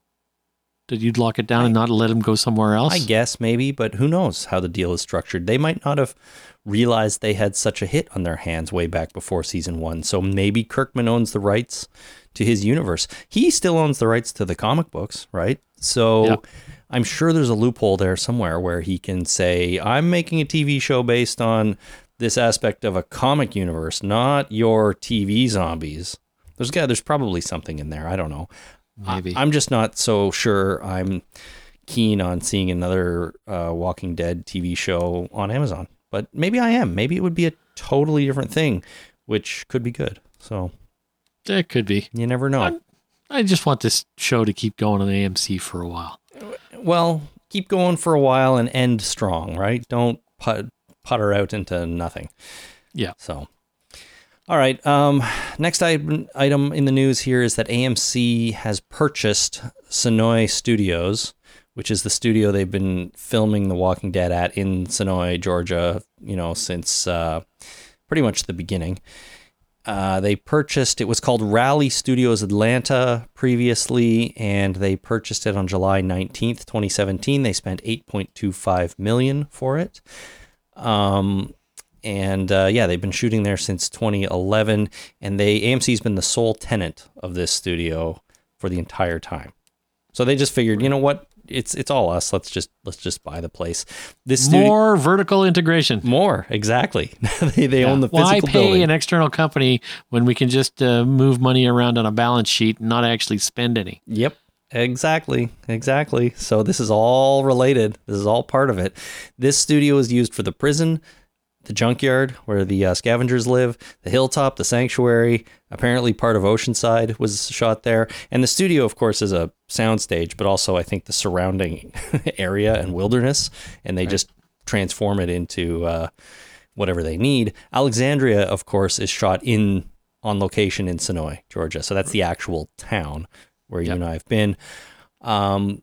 Speaker 3: that you'd lock it down and not let them go somewhere else.
Speaker 2: I guess maybe, but who knows how the deal is structured? They might not have realized they had such a hit on their hands way back before season one. So maybe Kirkman owns the rights to his universe. He still owns the rights to the comic books, right? So
Speaker 3: Yeah.
Speaker 2: I'm sure there's a loophole there somewhere where he can say, I'm making a TV show based on this aspect of a comic universe, not your TV zombies. There's got there's probably something in there. I don't know.
Speaker 3: Maybe.
Speaker 2: I, am just not so sure I'm keen on seeing another uh, Walking Dead TV show on Amazon. But maybe I am. Maybe it would be a totally different thing, which could be good. So
Speaker 3: it could be.
Speaker 2: you never know.
Speaker 3: I'm- I just want this show to keep going on AMC for a while.
Speaker 2: well, keep going for a while and end strong, right? Don't put, putter out into nothing.
Speaker 3: Yeah.
Speaker 2: So, all right. Um, next item, item in the news here is that AMC has purchased Senoia Studios, which is the studio they've been filming The Walking Dead at in Senoia, Georgia, you know, since uh, pretty much the beginning. Uh, they purchased it was called Raleigh Studios Atlanta previously, and they purchased it on July 19th, 2017. They spent 8.25 million for it. Um, and uh, yeah, they've been shooting there since 2011, and they AMC's been the sole tenant of this studio for the entire time. So they just figured, you know what, it's it's all us. Let's just let's just buy the place. This studio
Speaker 3: More vertical integration.
Speaker 2: more exactly. they they
Speaker 3: Yeah.
Speaker 2: own the
Speaker 3: Why pay
Speaker 2: building.
Speaker 3: an external company when we can just uh, move money around on a balance sheet and not actually spend any?
Speaker 2: Yep. Exactly. Exactly. So this is all related. This is all part of it. This studio is used for the prison, the junkyard where the uh, scavengers live, the hilltop, the sanctuary. Apparently, part of Oceanside was shot there, and the studio, of course, is a soundstage, but also I think the surrounding area and wilderness, and they just transform it into uh, whatever they need. Alexandria, of course, is shot in on location in Senoia, Georgia. So that's the actual town where you and I have been. Um,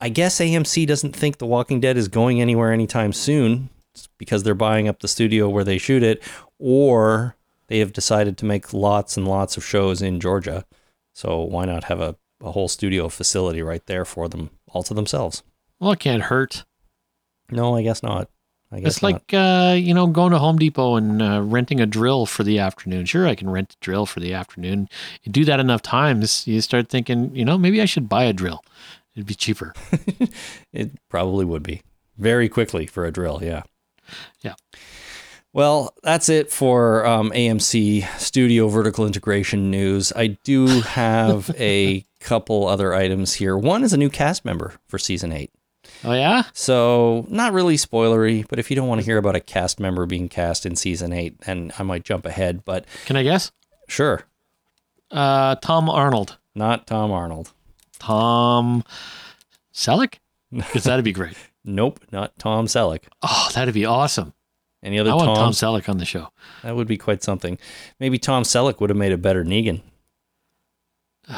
Speaker 2: I guess AMC doesn't think The Walking Dead is going anywhere anytime soon because they're buying up the studio where they shoot it, or they have decided to make lots and lots of shows in Georgia. So why not have a, a whole studio facility right there for them all to themselves?
Speaker 3: Well, it can't hurt.
Speaker 2: No, I guess not. I guess
Speaker 3: It's like uh, you know going to Home Depot and uh, renting a drill for the afternoon. Sure, I can rent a drill for the afternoon. You do that enough times, you start thinking, you know, maybe I should buy a drill. It'd be cheaper.
Speaker 2: It probably would be very quickly for a drill. Yeah.
Speaker 3: Yeah.
Speaker 2: Well, that's it for um, AMC Studio Vertical Integration news. I do have a couple other items here. One is a new cast member for season eight.
Speaker 3: Oh yeah,
Speaker 2: So, not really spoilery, but if you don't want to hear about a cast member being cast in season eight, then I might jump ahead. But
Speaker 3: can I guess?
Speaker 2: sure.
Speaker 3: Uh, Tom Arnold.
Speaker 2: Not Tom Arnold.
Speaker 3: Tom Selleck? Because that'd be great.
Speaker 2: Nope, not Tom Selleck.
Speaker 3: Oh, that'd be awesome.
Speaker 2: Any other
Speaker 3: I want Tom? Selleck on the show.
Speaker 2: That would be quite something. Maybe Tom Selleck would have made a better Negan.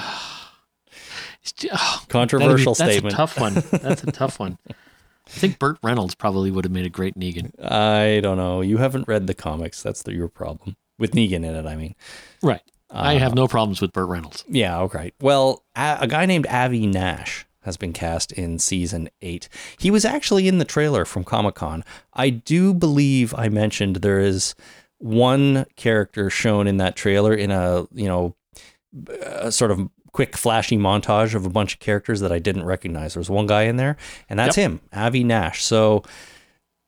Speaker 3: Oh, that'd be-
Speaker 2: Controversial
Speaker 3: that's
Speaker 2: statement.
Speaker 3: a tough one. That's a tough one. I think Burt Reynolds probably would have made a great Negan.
Speaker 2: I don't know. You haven't read the comics. That's the, your problem with Negan in it. I mean,
Speaker 3: Right. I
Speaker 2: Uh,
Speaker 3: have no problems with Burt Reynolds.
Speaker 2: Yeah, okay. Well, a, a guy named Avi Nash has been cast in season eight. He was actually in the trailer from Comic Con. I do believe I mentioned there is one character shown in that trailer in a you know a sort of quick flashy montage of a bunch of characters that I didn't recognize. There was one guy in there, and that's him, Avi Nash. So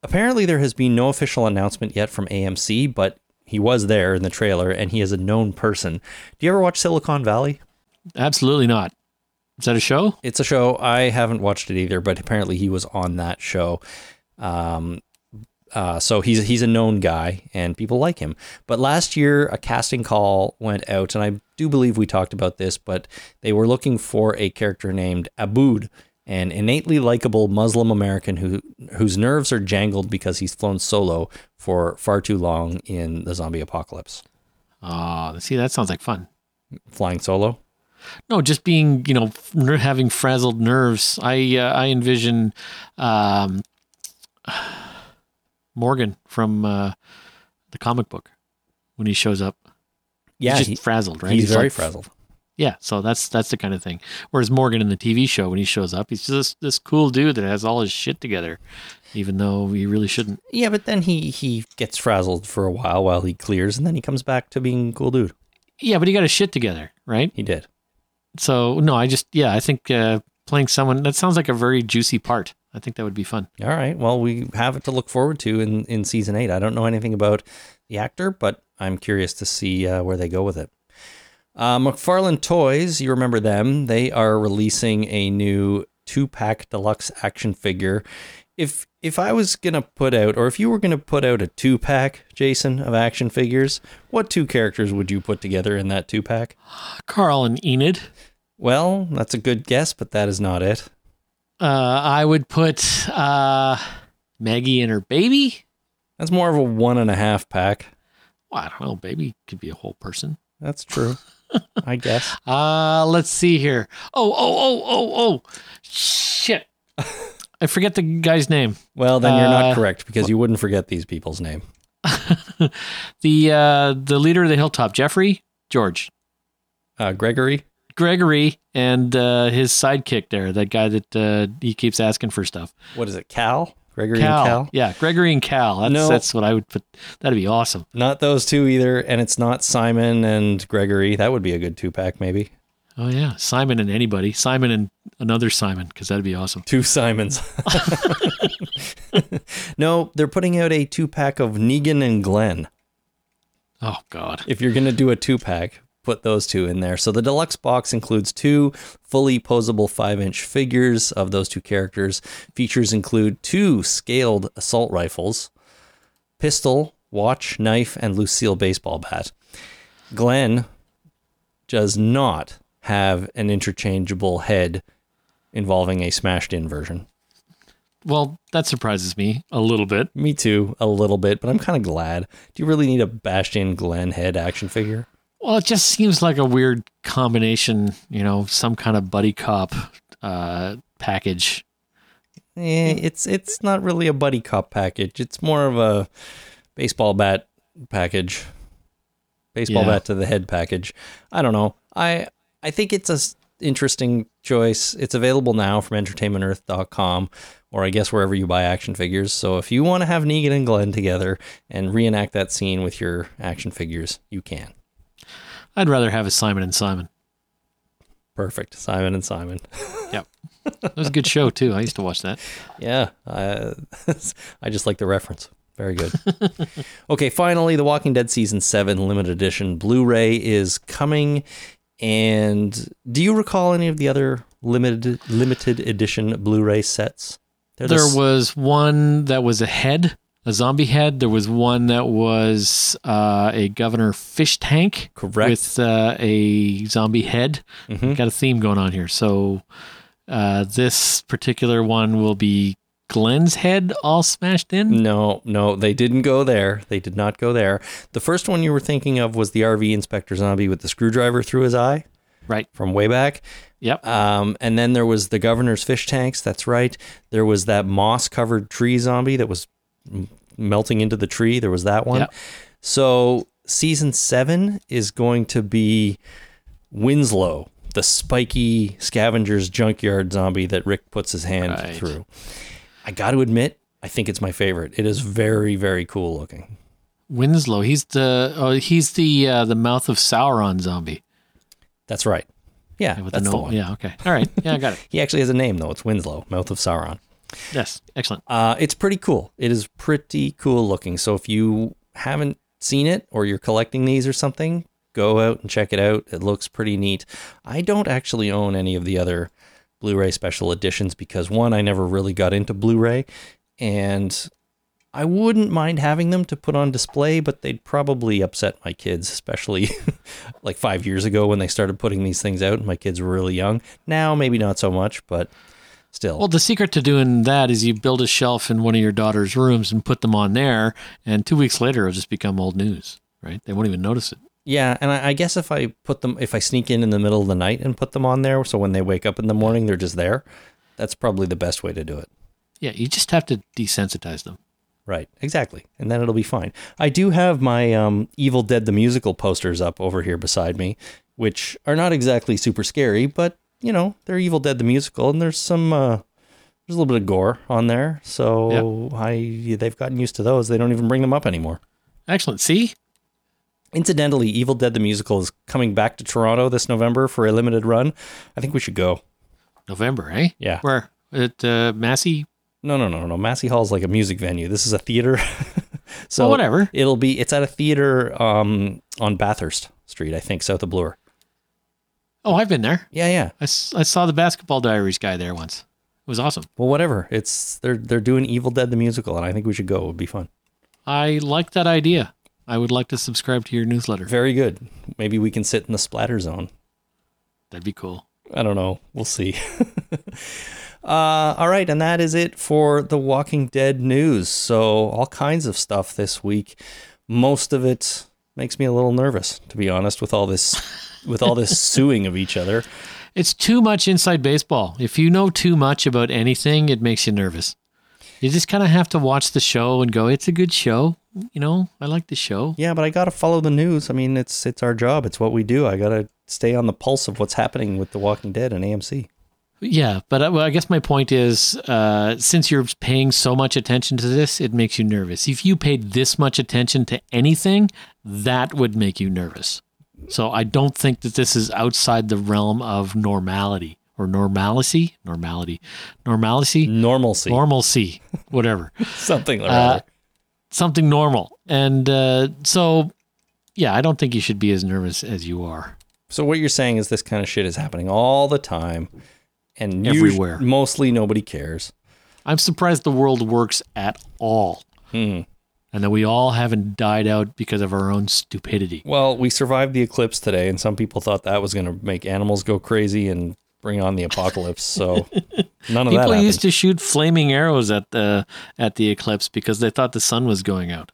Speaker 2: apparently there has been no official announcement yet from AMC, but he was there in the trailer and he is a known person. Do you ever watch Silicon Valley?
Speaker 3: Absolutely not. Is that a show?
Speaker 2: It's a show. I haven't watched it either, but apparently he was on that show. Um, uh, so he's he's a known guy, and people like him. But last year, a casting call went out, and I do believe we talked about this. But they were looking for a character named Abood, an innately likable Muslim American who whose nerves are jangled because he's flown solo for far too long in the zombie apocalypse.
Speaker 3: Oh, see, that sounds like fun.
Speaker 2: Flying solo.
Speaker 3: No, just being, you know, having frazzled nerves. I uh, I envision um, Morgan from uh, the comic book when he shows up.
Speaker 2: Yeah,
Speaker 3: he's just
Speaker 2: he-
Speaker 3: frazzled, right?
Speaker 2: he's, very
Speaker 3: like-
Speaker 2: frazzled.
Speaker 3: Yeah, so that's that's the kind of thing. Whereas Morgan in the TV show, when he shows up, he's just this cool dude that has all his shit together, even though he really shouldn't.
Speaker 2: Yeah, but then he he gets frazzled for a while while he clears, and then he comes back to being cool dude.
Speaker 3: Yeah, but he got his shit together, right?
Speaker 2: He did.
Speaker 3: So no, I just yeah, I think uh, playing someone that sounds like a very juicy part. I think that would be fun.
Speaker 2: All right. Well, we have it to look forward to in in season eight. I don't know anything about the actor, but I'm curious to see uh, where they go with it. Uh, McFarlane Toys, you remember them? They are releasing a new two pack deluxe action figure. If if I was gonna put out, or if you were gonna put out a two pack, Jason, of action figures, what two characters would you put together in that two pack?
Speaker 3: Carl and Enid.
Speaker 2: Well, that's a good guess, but that is not it.
Speaker 3: Uh, I would put uh, Maggie and her baby.
Speaker 2: That's more of a one and a half pack.
Speaker 3: Well, I don't know. Baby could be a whole person.
Speaker 2: That's true. I guess.
Speaker 3: Uh, let's see here. Oh, oh, oh, oh, oh. Shit. I forget the guy's name.
Speaker 2: Well, then you're not
Speaker 3: Uh,
Speaker 2: correct because you wouldn't forget these people's name.
Speaker 3: The uh, the leader of the hilltop, Jeffrey George.
Speaker 2: Uh, Gregory.
Speaker 3: Gregory and uh, his sidekick there, that guy that uh, he keeps asking for stuff.
Speaker 2: What is it? Cal. Gregory
Speaker 3: Cal.
Speaker 2: and Cal.
Speaker 3: Yeah, Gregory and Cal. That's,
Speaker 2: No.
Speaker 3: that's what I would put. That'd be awesome.
Speaker 2: Not those two either, and it's not Simon and Gregory. That would be a good two pack, maybe.
Speaker 3: Oh, yeah. Simon and anybody. Simon and another Simon, because that'd be awesome.
Speaker 2: Two Simons. no, they're putting out a two pack of Negan and Glenn.
Speaker 3: Oh, God.
Speaker 2: If you're gonna do a two pack, put those two in there. So the deluxe box includes two fully posable five inch figures of those two characters. Features include two scaled assault rifles, pistol, watch, knife, and Lucille baseball bat. Glenn does not have an interchangeable head involving a smashed in version.
Speaker 3: Well, that surprises me a little bit.
Speaker 2: Me too, a little bit, but I'm kind of glad. Do you really need a bashed in Glenn head action figure?
Speaker 3: Well, it just seems like a weird combination, you know, some kind of buddy cop uh, package.
Speaker 2: Eh, it's it's not really a buddy cop package. It's more of a baseball bat package. Baseball
Speaker 3: Yeah.
Speaker 2: bat to the head package. I don't know. I I think it's a interesting choice. It's available now from entertainmentearth.com or I guess wherever you buy action figures. So if you want to have Negan and Glenn together and reenact that scene with your action figures, you can.
Speaker 3: I'd rather have a Simon and Simon.
Speaker 2: Perfect. Simon and Simon. Yep.
Speaker 3: That was a good show too. I used to watch that.
Speaker 2: Yeah, uh, I just like the reference. Very good. okay, finally, The Walking Dead season seven limited edition Blu-ray is coming. And do you recall any of the other limited limited edition Blu-ray sets? They're
Speaker 3: There
Speaker 2: s-
Speaker 3: was one that was a head a zombie head. There was one that was uh, a governor fish tank
Speaker 2: Correct.
Speaker 3: with uh, a zombie head.
Speaker 2: Mhm.
Speaker 3: Got a theme going on here. So uh, this particular one will be Glenn's head all smashed in.
Speaker 2: No, no, they didn't go there. They did not go there. The first one you were thinking of was the RV inspector zombie with the screwdriver through his eye
Speaker 3: Right.
Speaker 2: from way back.
Speaker 3: Yep.
Speaker 2: Um, and then there was the governor's fish tanks. That's right. There was that moss covered tree zombie that was m- melting into the tree. There was that one.
Speaker 3: Yep.
Speaker 2: So season seven is going to be Winslow, the spiky scavenger's junkyard zombie that Rick puts his hand
Speaker 3: Right.
Speaker 2: through. I got to admit, I think it's my favorite. It is very, very cool looking.
Speaker 3: Winslow. He's the oh, he's the uh, the mouth of Sauron zombie.
Speaker 2: That's right. Yeah,
Speaker 3: With
Speaker 2: that's
Speaker 3: the
Speaker 2: the
Speaker 3: no-
Speaker 2: one.
Speaker 3: Yeah. Okay. All right. Yeah, I got it.
Speaker 2: He actually has a name though. It's Winslow, Mouth of Sauron.
Speaker 3: Yes. Excellent.
Speaker 2: Uh, it's pretty cool. It is pretty cool looking. So if you haven't seen it or you're collecting these or something, go out and check it out. It looks pretty neat. I don't actually own any of the other Blu-ray special editions because one, I never really got into Blu-ray, and I wouldn't mind having them to put on display, but they'd probably upset my kids, especially like five years ago when they started putting these things out. My kids were really young. Now, maybe not so much, but still.
Speaker 3: Well, the secret to doing that is you build a shelf in one of your daughter's rooms and put them on there, and two weeks later it'll just become old news, right? They won't even notice it.
Speaker 2: Yeah, and I, I guess if I put them, if I sneak in in the middle of the night and put them on there, so when they wake up in the morning, they're just there. That's probably the best way to do it.
Speaker 3: Yeah, you just have to desensitize them.
Speaker 2: Right, exactly, and then it'll be fine. I do have my um, Evil Dead the musical posters up over here beside me, which are not exactly super scary, but you know they're Evil Dead the musical, and there's some uh, there's a little bit of gore on there, so I they've gotten used to those. They don't even bring them up anymore.
Speaker 3: Excellent. See?
Speaker 2: Incidentally, Evil Dead the musical is coming back to Toronto this November for a limited run. I think we should go.
Speaker 3: November, eh?
Speaker 2: Yeah.
Speaker 3: Where? At uh, Massey?
Speaker 2: No, no, no, no. Massey Hall is like a music venue. This is a theater. so
Speaker 3: Well, whatever.
Speaker 2: It'll be. It's at a theater um, on Bathurst Street, I think, south of Bloor.
Speaker 3: Oh, I've been there.
Speaker 2: Yeah, yeah.
Speaker 3: I, I saw the basketball diaries guy there once. It was awesome.
Speaker 2: Well, whatever. It's they're they're doing Evil Dead the musical, and I think we should go. It would be fun.
Speaker 3: I like that idea. I would like to subscribe to your newsletter.
Speaker 2: Very good. Maybe we can sit in the splatter zone.
Speaker 3: That'd be cool.
Speaker 2: I don't know. We'll see. uh, all right, and that is it for the Walking Dead news. So all kinds of stuff this week. Most of it makes me a little nervous, to be honest, with all this with all this suing of each other.
Speaker 3: It's too much inside baseball. If you know too much about anything, it makes you nervous. You just kind of have to watch the show and go, it's a good show. You know, I like the show.
Speaker 2: Yeah, but I got to follow the news. I mean, it's it's our job. It's what we do. I got to stay on the pulse of what's happening with The Walking Dead and AMC.
Speaker 3: Yeah, but I, well, I guess my point is, uh, since you're paying so much attention to this, it makes you nervous. If you paid this much attention to anything, that would make you nervous. So I don't think that this is outside the realm of normality or normalcy, normality, normalcy,
Speaker 2: Normalcy,
Speaker 3: normalcy, whatever,
Speaker 2: something like
Speaker 3: Uh,
Speaker 2: that.
Speaker 3: Something normal. And uh, so, yeah, I don't think you should be as nervous as you are.
Speaker 2: So what you're saying is this kind of shit is happening all the time, and
Speaker 3: Everywhere.
Speaker 2: mostly nobody cares.
Speaker 3: I'm surprised the world works at all.
Speaker 2: Hmm.
Speaker 3: and that we all haven't died out because of our own stupidity.
Speaker 2: Well, we survived the eclipse today, and some people thought that was going to make animals go crazy and bring on the apocalypse. So none of that
Speaker 3: People used to shoot flaming arrows at the at the eclipse because they thought the sun was going out.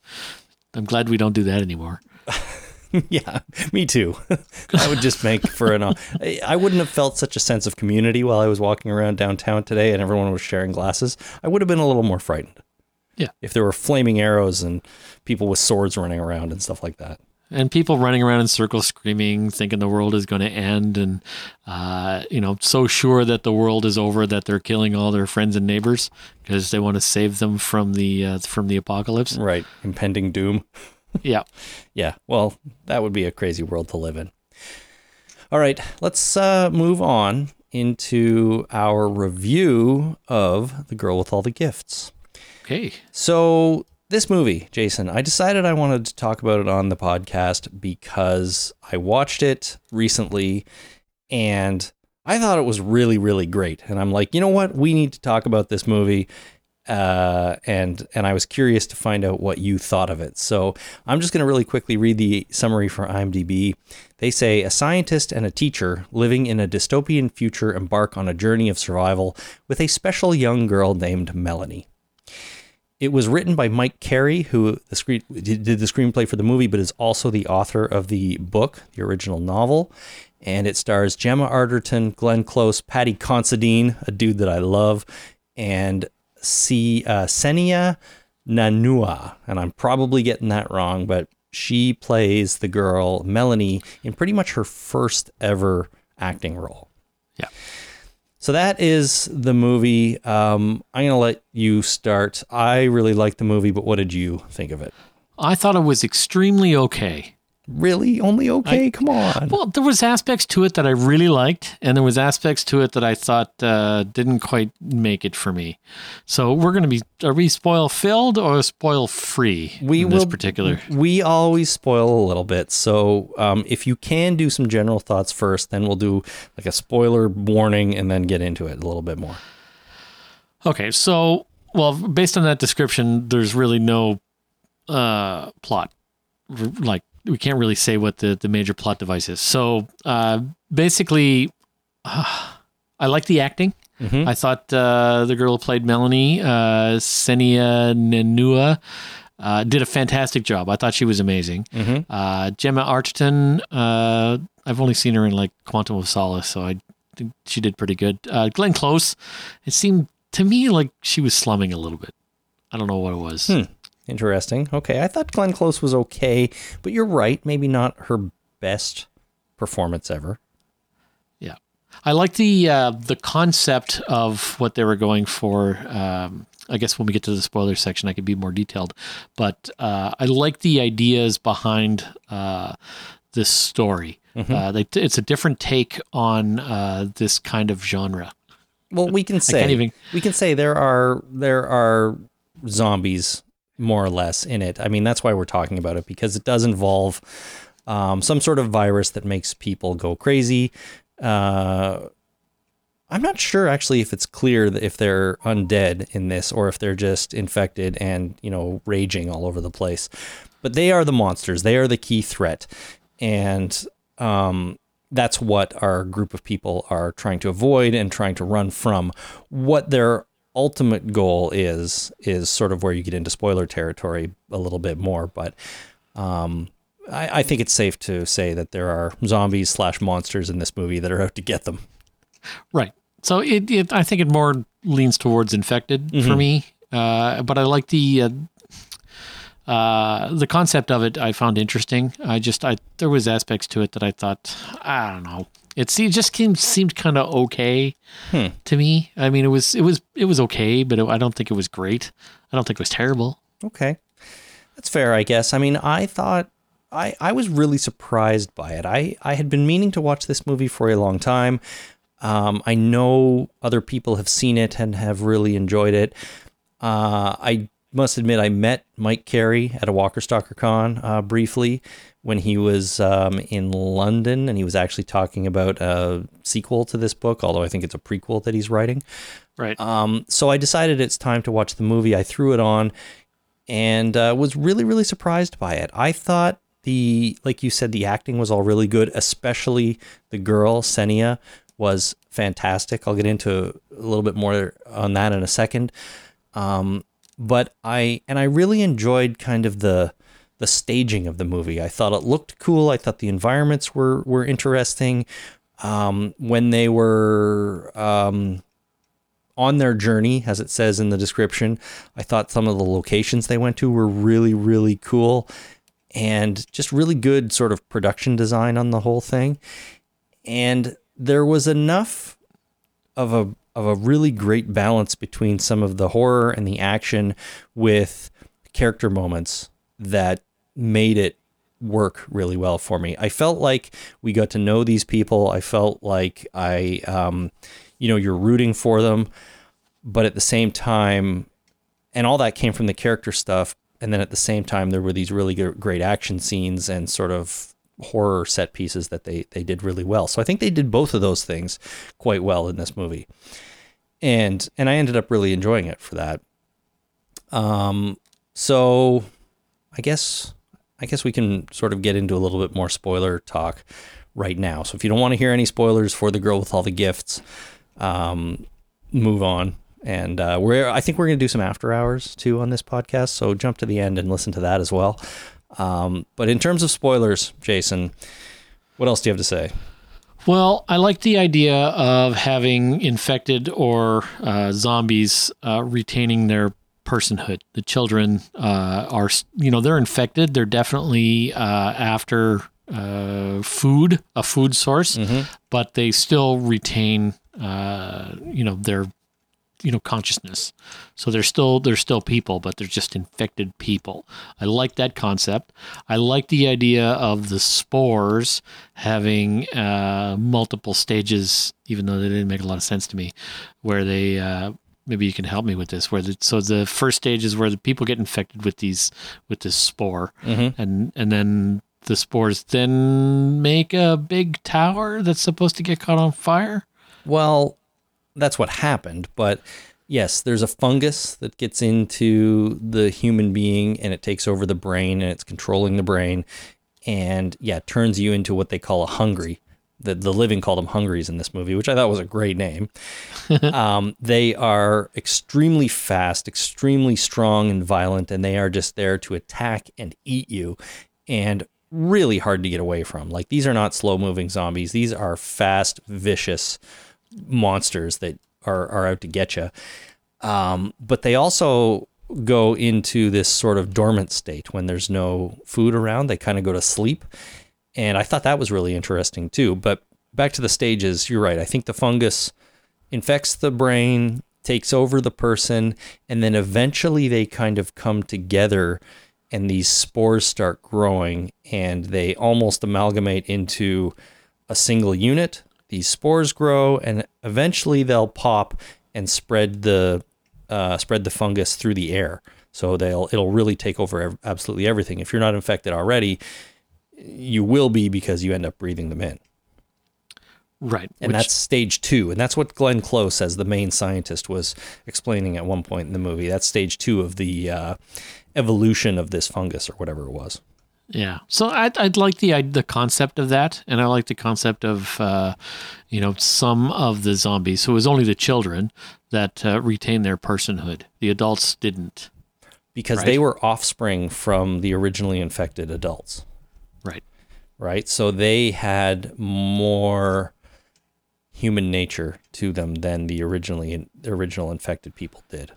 Speaker 3: I'm glad we don't do that anymore.
Speaker 2: yeah, me too. that would just make for an. I- I wouldn't have felt such a sense of community while I was walking around downtown today, and everyone was sharing glasses. I would have been a little more frightened.
Speaker 3: Yeah.
Speaker 2: if there were flaming arrows and people with swords running around and stuff like that.
Speaker 3: And people running around in circles screaming, thinking the world is going to end, and uh, you know, so sure that the world is over that they're killing all their friends and neighbors because they want to save them from the uh, from the apocalypse.
Speaker 2: Right, impending doom.
Speaker 3: yeah.
Speaker 2: Yeah, well, that would be a crazy world to live in. All right, let's uh, move on into our review of The Girl with All the Gifts.
Speaker 3: Okay.
Speaker 2: So, this movie, Jason, I decided I wanted to talk about it on the podcast because I watched it recently and I thought it was really, really great. And I'm like, you know what? We need to talk about this movie. uh, and and I was curious to find out what you thought of it. So I'm just going to really quickly read the summary for IMDb. They say a scientist and a teacher living in a dystopian future embark on a journey of survival with a special young girl named Melanie. It was written by Mike Carey, who the screen, did the screenplay for the movie, but is also the author of the book, the original novel. And it stars Gemma Arterton, Glenn Close, Paddy Considine, a dude that I love, and C, uh, Sennia Nanua. And I'm probably getting that wrong, but she plays the girl Melanie in pretty much her first ever acting role. So that is the movie. Um, I'm going to let you start. I really liked the movie, but what did you think of it?
Speaker 3: I thought it was extremely okay.
Speaker 2: Really? Only okay? Come on.
Speaker 3: Well, there was aspects to it that I really liked, and there was aspects to it that I thought uh, didn't quite make it for me. So we're going to be are we spoil filled or spoil free?
Speaker 2: we
Speaker 3: in
Speaker 2: will
Speaker 3: this particular.
Speaker 2: We always spoil a little bit. So um, if you can do some general thoughts first, then we'll do like a spoiler warning and then get into it a little bit more.
Speaker 3: Okay, so well, based on that description, there's really no uh, plot. R- Like we can't really say what the the major plot device is. So uh, basically, I like the acting.
Speaker 2: Mhm.
Speaker 3: I thought uh, the girl who played Melanie, uh, Sennia Nanua, uh, did a fantastic job. I thought she was amazing.
Speaker 2: Mhm.
Speaker 3: Uh, Gemma Arterton, uh, I've only seen her in like Quantum of Solace, so I think she did pretty good. Uh, Glenn Close, it seemed to me like she was slumming a little bit. I don't know what it was.
Speaker 2: Hmm. Interesting. Okay. I thought Glenn Close was okay, but you're right. Maybe not her best performance ever.
Speaker 3: Yeah, I like the uh, the concept of what they were going for. Um, I guess when we get to the spoiler section, I could be more detailed. But uh, I like the ideas behind uh, this story. Uh, they, it's a different take on uh, this kind of genre.
Speaker 2: Well, we can say
Speaker 3: can't even-
Speaker 2: we can say there are there are zombies more or less in it. I mean, that's why we're talking about it because it does involve um, some sort of virus that makes people go crazy. Uh, I'm not sure actually if it's clear if they're undead in this or if they're just infected and you know raging all over the place. But they are the monsters. They are the key threat, and um, that's what our group of people are trying to avoid and trying to run from. What their ultimate goal is is sort of where you get into spoiler territory a little bit more, but. Um, I, I think it's safe to say that there are zombies slash monsters in this movie that are out to get them.
Speaker 3: Right. So it, it I think it more leans towards infected for me. Uh, but I like the uh, uh, the concept of it. I found interesting. I just I there was aspects to it that I thought I don't know. It seemed, just came, seemed kind of okay to me. I mean, it was it was it was okay, but it, I don't think it was great. I don't think it was terrible.
Speaker 2: Okay. That's fair, I guess. I mean, I thought I, I was really surprised by it. I, I had been meaning to watch this movie for a long time. Um, I know other people have seen it and have really enjoyed it. Uh, I must admit, I met Mike Carey at a Walker Stalker Con uh, briefly when he was um, in London, and he was actually talking about a sequel to this book, although I think it's a prequel that he's writing.
Speaker 3: Right.
Speaker 2: Um, so I decided it's time to watch the movie. I threw it on and uh, was really, really surprised by it. I thought the, like you said, the acting was all really good, especially the girl, Sennia, was fantastic. I'll get into a little bit more on that in a second. Um, but I, and I really enjoyed kind of the, the staging of the movie. I thought it looked cool. I thought the environments were, were interesting. Um, when they were, um, on their journey, as it says in the description. I thought some of the locations they went to were really, really cool and just really good sort of production design on the whole thing. And there was enough of a of a really great balance between some of the horror and the action with character moments that made it work really well for me. I felt like we got to know these people. I felt like I um you know, you're rooting for them, but at the same time, and all that came from the character stuff. And then at the same time, there were these really great action scenes and sort of horror set pieces that they they did really well. So I think they did both of those things quite well in this movie, and and I ended up really enjoying it for that. Um, so I guess I guess we can sort of get into a little bit more spoiler talk right now. So if you don't want to hear any spoilers for the girl with all the gifts, um, move on. And uh, we're I think we're going to do some after hours too on this podcast. So jump to the end and listen to that as well. Um, but in terms of spoilers, Jason, what else do you have to say?
Speaker 3: Well, I like the idea of having infected or uh, zombies uh, retaining their personhood. The children uh, are, you know, they're infected. They're definitely uh, after uh, food, a food source, but they still retain, uh, you know, their you know consciousness. So they're still they're still people but they're just infected people. I like that concept. I like the idea of the spores having uh, multiple stages even though they didn't make a lot of sense to me where they uh, maybe you can help me with this where the, so the first stage is where the people get infected with these with this spore. And and then the spores then make a big tower that's supposed to get caught on fire?
Speaker 2: Well, that's what happened, but yes, there's a fungus that gets into the human being and it takes over the brain and it's controlling the brain and yeah, turns you into what they call a hungry. The, the living called them hungries in this movie, which I thought was a great name. um, they are extremely fast, extremely strong and violent, and they are just there to attack and eat you. And really hard to get away from. Like these are not slow moving zombies. These are fast, vicious monsters that are, are out to get you. Um, but they also go into this sort of dormant state when there's no food around. They kind of go to sleep. And I thought that was really interesting too. But back to the stages, you're right. I think the fungus infects the brain, takes over the person, and then eventually they kind of come together and these spores start growing and they almost amalgamate into a single unit. These spores grow and eventually they'll pop and spread the uh, spread the fungus through the air. So they'll it'll really take over ev- absolutely everything. If you're not infected already, you will be because you end up breathing them in.
Speaker 3: right
Speaker 2: And
Speaker 3: which-
Speaker 2: that's stage two. And that's what Glenn Close, as the main scientist, was explaining at one point in the movie. That's stage two of the uh, evolution of this fungus or whatever it was.
Speaker 3: Yeah. So I'd, I'd like the the concept of that, and I like the concept of uh, you know some of the zombies. So it was only the children that uh, retained their personhood. The adults didn't.
Speaker 2: Because
Speaker 3: Right.
Speaker 2: they were offspring from the originally infected adults,
Speaker 3: Right.
Speaker 2: right? So they had more human nature to them than the originally the original infected people did.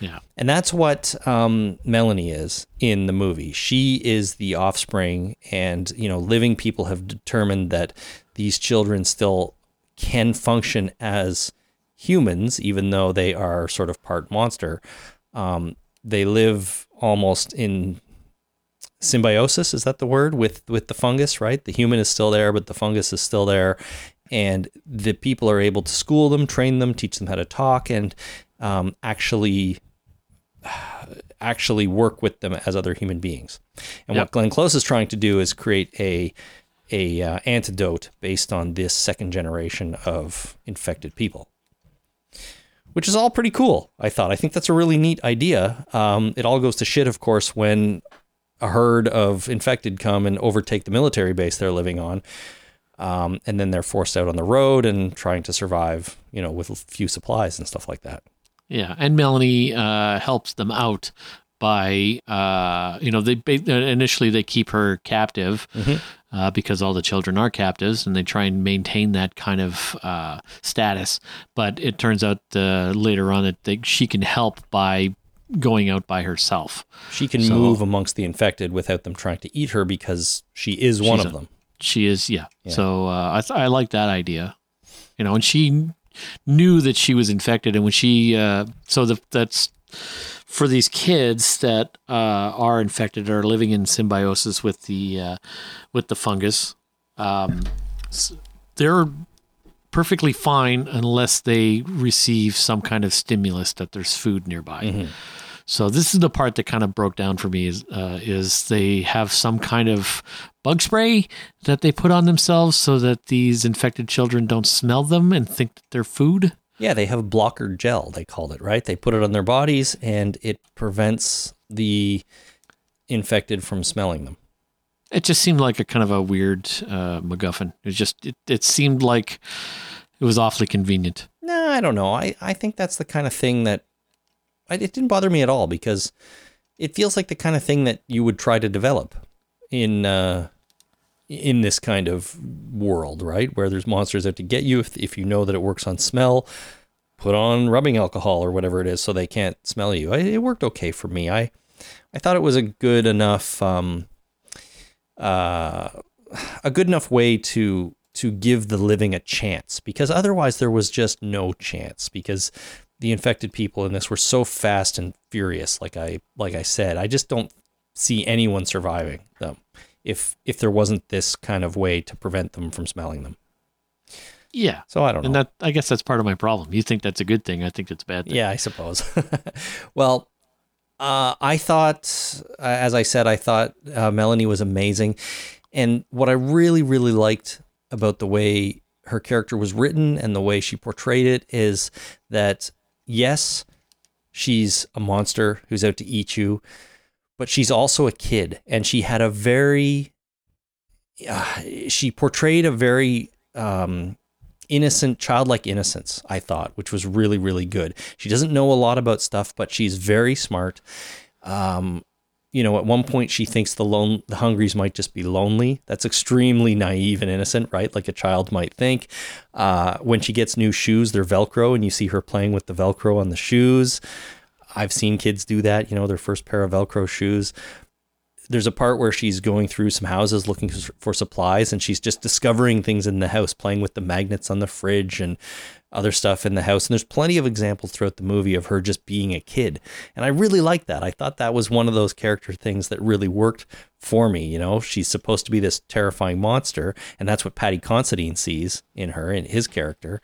Speaker 3: Yeah.
Speaker 2: And that's what um, Melanie is in the movie. She is the offspring, and you know, living people have determined that these children still can function as humans, even though they are sort of part monster. Um, they live almost in symbiosis. Is that the word with with the fungus? Right, the human is still there, but the fungus is still there, and the people are able to school them, train them, teach them how to talk, and um, actually actually work with them as other human beings. And
Speaker 3: Yep.
Speaker 2: what Glenn Close is trying to do is create a a uh, antidote based on this second generation of infected people, which is all pretty cool. I thought. I think that's a really neat idea. Um, it all goes to shit, of course, when a herd of infected come and overtake the military base they're living on. Um, and then they're forced out on the road and trying to survive, you know, with a few supplies and stuff like that.
Speaker 3: Yeah. And Melanie uh, helps them out by uh, you know they initially they keep her captive uh, because all the children are captives and they try and maintain that kind of uh, status. But it turns out uh, later on that they, she can help by going out by herself.
Speaker 2: She can
Speaker 3: So-
Speaker 2: move amongst the infected without them trying to eat her because she is one of
Speaker 3: a-
Speaker 2: them.
Speaker 3: She is, yeah. So uh, I, th- I like that idea, you know. And she knew that she was infected, and when she, uh, so the, that's for these kids that uh, are infected are living in symbiosis with the uh, with the fungus. Um, they're perfectly fine unless they receive some kind of stimulus that there's food nearby. So this is the part that kind of broke down for me is uh, is they have some kind of bug spray that they put on themselves so that these infected children don't smell them and think that they're food.
Speaker 2: Yeah, they have blocker gel, they called it, right? They put it on their bodies and it prevents the infected from smelling them.
Speaker 3: It just seemed like a kind of a weird uh, MacGuffin. It just it, it seemed like it was awfully convenient.
Speaker 2: No, I don't know. I, I think that's the kind of thing that it didn't bother me at all because it feels like the kind of thing that you would try to develop in uh, in this kind of world, right? Where there's monsters out to get you. If, if you know that it works on smell, put on rubbing alcohol or whatever it is so they can't smell you. I, it worked okay for me. I I thought it was a good enough um, uh, a good enough way to to give the living a chance because otherwise there was just no chance because the infected people in this were so fast and furious like I like I said I just don't see anyone surviving them if if there wasn't this kind of way to prevent them from smelling them
Speaker 3: Yeah.
Speaker 2: so I don't
Speaker 3: And
Speaker 2: know
Speaker 3: that I guess that's part of my problem. You think that's a good thing. I think it's a bad thing.
Speaker 2: Yeah, I suppose. well, uh, I thought, uh, as I said, I thought uh, Melanie was amazing. And what I really, really liked about the way her character was written and the way she portrayed it is that, yes, she's a monster who's out to eat you, but she's also a kid. And she had a very, uh, she portrayed a very, um, innocent, childlike innocence, I thought, which was really, really good. She doesn't know a lot about stuff, but she's very smart. Um, you know, at one point she thinks the lone the hungries might just be lonely. That's extremely naive and innocent, right? Like a child might think. Uh, when she gets new shoes, they're Velcro, and you see her playing with the Velcro on the shoes. I've seen kids do that, you know, their first pair of Velcro shoes there's a part where she's going through some houses looking for supplies and she's just discovering things in the house playing with the magnets on the fridge and other stuff in the house and there's plenty of examples throughout the movie of her just being a kid and i really liked that. I thought that was one of those character things that really worked for me you know? She's supposed to be this terrifying monster and that's what Paddy Considine sees in her in his character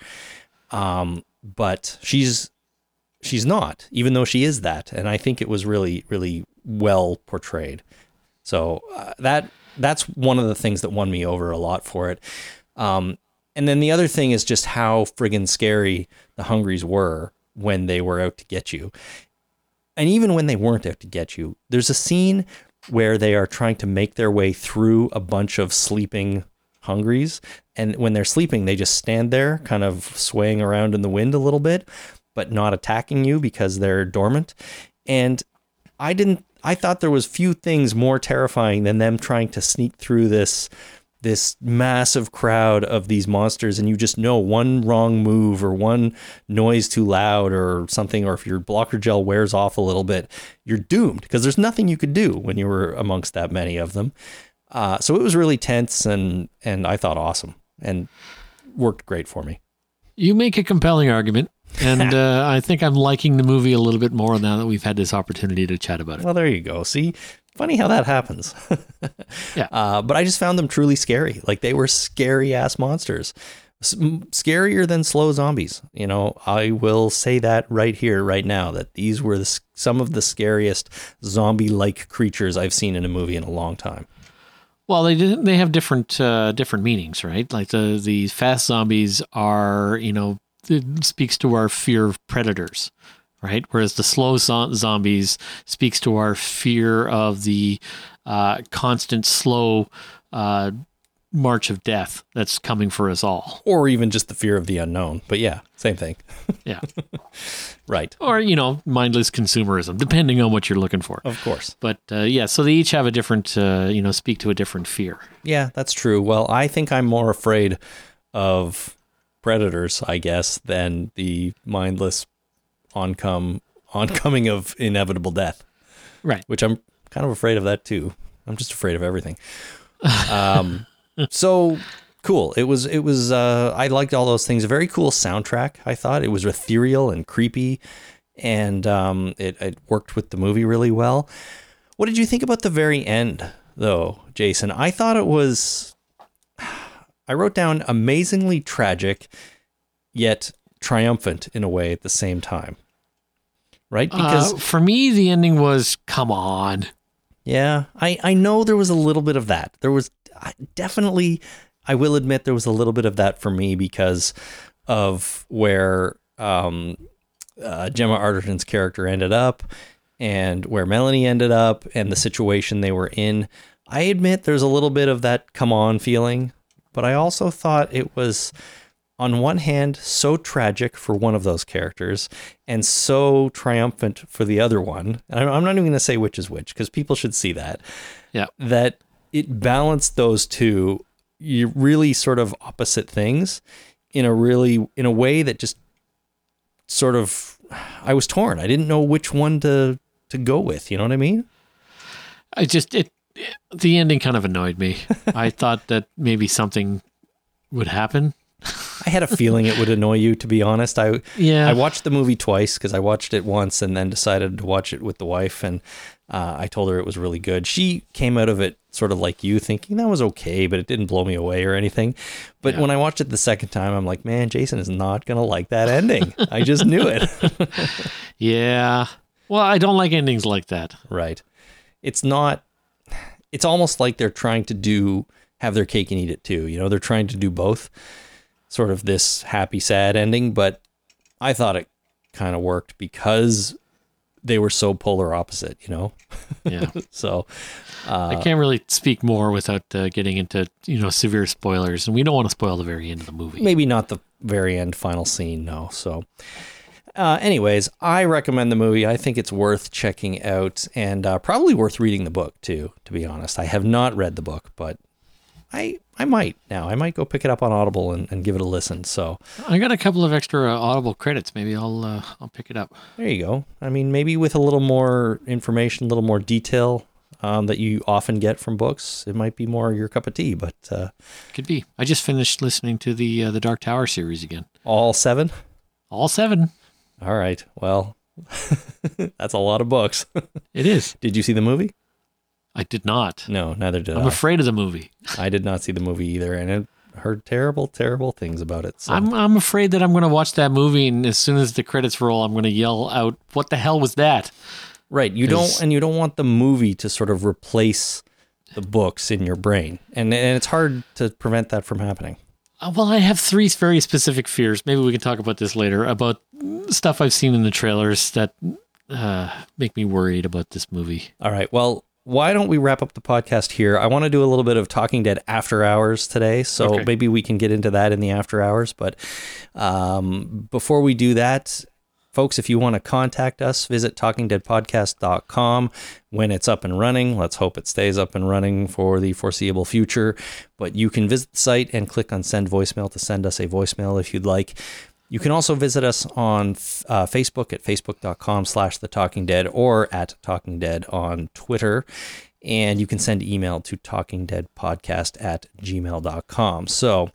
Speaker 2: um, but she's she's not even though she is that and i think it was really really well portrayed. So uh, that that's one of the things that won me over a lot for it. Um, and then the other thing is just how friggin' scary the Hungries were when they were out to get you. And even when they weren't out to get you, there's a scene where they are trying to make their way through a bunch of sleeping Hungries. And when they're sleeping, they just stand there, kind of swaying around in the wind a little bit, but not attacking you because they're dormant. And I didn't I thought there was few things more terrifying than them trying to sneak through this this massive crowd of these monsters and you just know one wrong move or one noise too loud or something or if your blocker gel wears off a little bit you're doomed because there's nothing you could do when you were amongst that many of them uh, so it was really tense and and i thought awesome and worked great for me
Speaker 3: You make a compelling argument, and uh, I think I'm liking the movie a little bit more now that we've had this opportunity to chat about it.
Speaker 2: Well, there you go. See, funny how that happens.
Speaker 3: Yeah.
Speaker 2: Uh, but I just found them truly scary. Like they were scary ass monsters, S- scarier than slow zombies. You know, I will say that right here, right now, that these were the, some of the scariest zombie-like creatures I've seen in a movie in a long time.
Speaker 3: Well, they they have different uh, different meanings, right? Like the the fast zombies are, you know, it speaks to our fear of predators, right? Whereas the slow zo- zombies speaks to our fear of the uh, constant slow uh, march of death that's coming for us all.
Speaker 2: Or even just the fear of the unknown. But yeah, same thing.
Speaker 3: Yeah,
Speaker 2: Right.
Speaker 3: or you know, mindless consumerism, depending on what you're looking for.
Speaker 2: Of course.
Speaker 3: But uh, yeah, so they each have a different, uh, you know, speak to a different fear.
Speaker 2: Yeah, that's true. Well, I think I'm more afraid of predators, I guess, than the mindless oncome oncoming of inevitable death,
Speaker 3: Right.
Speaker 2: which I'm kind of afraid of that too. I'm just afraid of everything. Um, so cool. It was it was uh, I liked all those things. A very cool soundtrack. I thought it was ethereal and creepy, and um, it, it worked with the movie really well. What did you think about the very end, though, Jason? I thought it was. I wrote down amazingly tragic, yet triumphant in a way at the same time. Right? Because
Speaker 3: uh, for me, the ending was come on.
Speaker 2: yeah, I, I know there was a little bit of that. There was definitely, I will admit, there was a little bit of that for me because of where um, uh, Gemma Arterton's character ended up, and where Melanie ended up, and the situation they were in. I admit there's a little bit of that come on feeling, but I also thought it was, on one hand, so tragic for one of those characters and so triumphant for the other one. And I'm not even going to say which is which because people should see that.
Speaker 3: Yeah.
Speaker 2: That it balanced those two you really sort of opposite things in a really in a way that just sort of I was torn. I didn't know which one to to go with. You know what I mean?
Speaker 3: I just it, the ending kind of annoyed me. I thought that maybe something would happen.
Speaker 2: I had a feeling it would annoy you. To be honest, I
Speaker 3: Yeah.
Speaker 2: I watched the movie twice because I watched it once and then decided to watch it with the wife, and uh, I told her it was really good. She came out of it sort of like you, thinking that was okay, but it didn't blow me away or anything. But
Speaker 3: Yeah.
Speaker 2: when I watched it the second time, I'm like, man, Jason is not gonna like that ending. I just knew it.
Speaker 3: Yeah. Well, I don't like endings like that.
Speaker 2: Right. It's not it's almost like they're trying to do have their cake and eat it too. You know, they're trying to do both. Sort of this happy sad ending, but I thought it kind of worked because they were so polar opposite, you know.
Speaker 3: Yeah.
Speaker 2: So,
Speaker 3: I can't really speak more without uh, getting into, you know, severe spoilers. And we don't want to spoil the very end of the movie.
Speaker 2: maybe not the very end final scene, no. So uh, anyways, I recommend the movie. I think it's worth checking out and uh, probably worth reading the book too, to be honest. I have not read the book, but I I might now. I might go pick it up on Audible and, and give it a listen. So
Speaker 3: I got a couple of extra uh, Audible credits. Maybe I'll uh, I'll pick it up.
Speaker 2: there you go. I mean, maybe with a little more information, a little more detail um, that you often get from books, it might be more your cup of tea. But uh,
Speaker 3: Could be. I just finished listening to the uh, the Dark Tower series again.
Speaker 2: all seven?
Speaker 3: All seven.
Speaker 2: All right. Well, that's a lot of books.
Speaker 3: It is.
Speaker 2: Did you see the movie?
Speaker 3: I did not.
Speaker 2: No, neither did
Speaker 3: I'm
Speaker 2: I.
Speaker 3: Am afraid of the movie.
Speaker 2: I did not see the movie either, and I heard terrible, terrible things about it. So
Speaker 3: I'm I'm afraid that I'm going to watch that movie, and as soon as the credits roll, I'm going to yell out, "What the hell was that?"
Speaker 2: right, You don't, and you don't want the movie to sort of replace the books in your brain, and and it's hard to prevent that from happening.
Speaker 3: Uh, well, I have three very specific fears. Maybe we can talk about this later about stuff I've seen in the trailers that uh, make me worried about this movie.
Speaker 2: All right, well. Why don't we wrap up the podcast here? I want to do a little bit of Talking Dead after hours today, so
Speaker 3: Okay.
Speaker 2: maybe we can get into that in the after hours. But um, before we do that, folks, if you want to contact us, visit talkingdeadpodcast.com when it's up and running. Let's hope it stays up and running for the foreseeable future. But you can visit the site and click on send voicemail to send us a voicemail if you'd like. You can also visit us on uh, Facebook at facebook.com slash the talking dead or at talking dead on Twitter. And you can send email to talkingdeadpodcast at gmail.com. So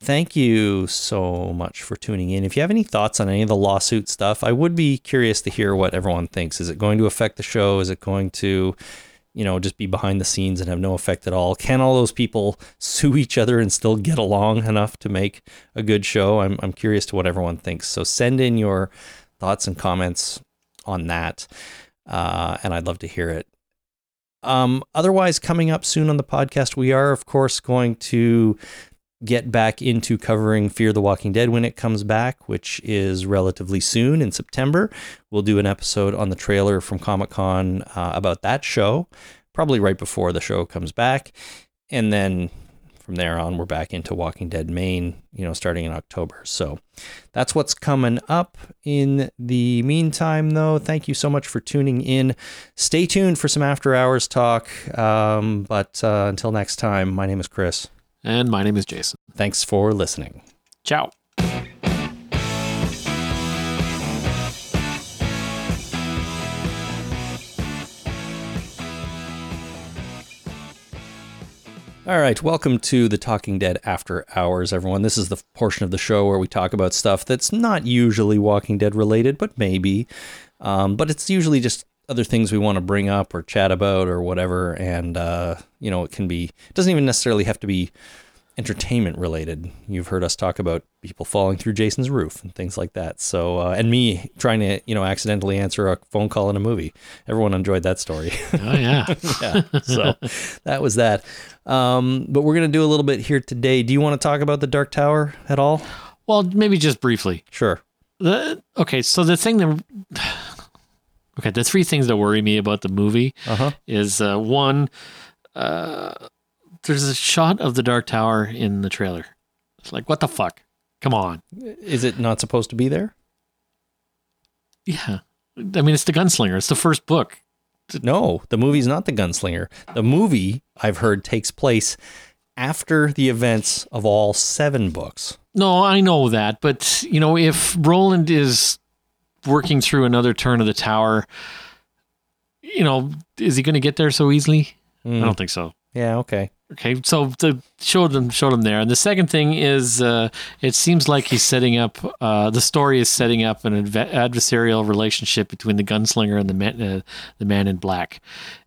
Speaker 2: thank you so much for tuning in. If you have any thoughts on any of the lawsuit stuff, I would be curious to hear what everyone thinks. Is it going to affect the show? Is it going to, you know, just be behind the scenes and have no effect at all? Can all those people sue each other and still get along enough to make a good show? I'm, I'm curious to what everyone thinks. So send in your thoughts and comments on that. Uh, and I'd love to hear it. Um, otherwise, coming up soon on the podcast, we are, of course, going to get back into covering Fear the Walking Dead when it comes back, which is relatively soon in September. We'll do an episode on the trailer from Comic Con uh, about that show, probably right before the show comes back. And then from there on, we're back into Walking Dead Main, you know, starting in October. So that's what's coming up. In the meantime, though, thank you so much for tuning in. Stay tuned for some after hours talk. Um, but uh, until next time, my name is Chris.
Speaker 3: And my name is Jason.
Speaker 2: Thanks for listening.
Speaker 3: Ciao.
Speaker 2: All right, welcome to the Talking Dead After Hours, everyone. This is the portion of the show where we talk about stuff that's not usually Walking Dead related, but maybe. Um, but it's usually just other things we want to bring up or chat about or whatever. And, uh, you know, it can be, it doesn't even necessarily have to be entertainment related. You've heard us talk about people falling through Jason's roof and things like that. So, uh, and me trying to, you know, accidentally answer a phone call in a movie. Everyone enjoyed that story.
Speaker 3: Oh yeah.
Speaker 2: yeah. So that was that. Um, but we're going to do a little bit here today. Do you want to talk about the Dark Tower at all?
Speaker 3: well, maybe just briefly.
Speaker 2: Sure.
Speaker 3: the okay, so the thing that okay, the three things that worry me about the movie
Speaker 2: Uh huh.
Speaker 3: is uh, one, uh, there's a shot of the Dark Tower in the trailer. It's like, what the fuck? Come on.
Speaker 2: Is it not supposed to be there?
Speaker 3: Yeah. I mean, it's the Gunslinger. It's the first book.
Speaker 2: No, the movie's not the Gunslinger. The movie I've heard takes place after the events of all seven books.
Speaker 3: No, I know that, but you know, if Roland is working through another turn of the tower, you know, is he going to get there so easily?
Speaker 2: Mm,
Speaker 3: I don't think so.
Speaker 2: Yeah. Okay.
Speaker 3: Okay, so to show them show them there. And the second thing is, uh, it seems like he's setting up. Uh, the story is setting up an adve- adversarial relationship between the gunslinger and the man, uh, the man in black.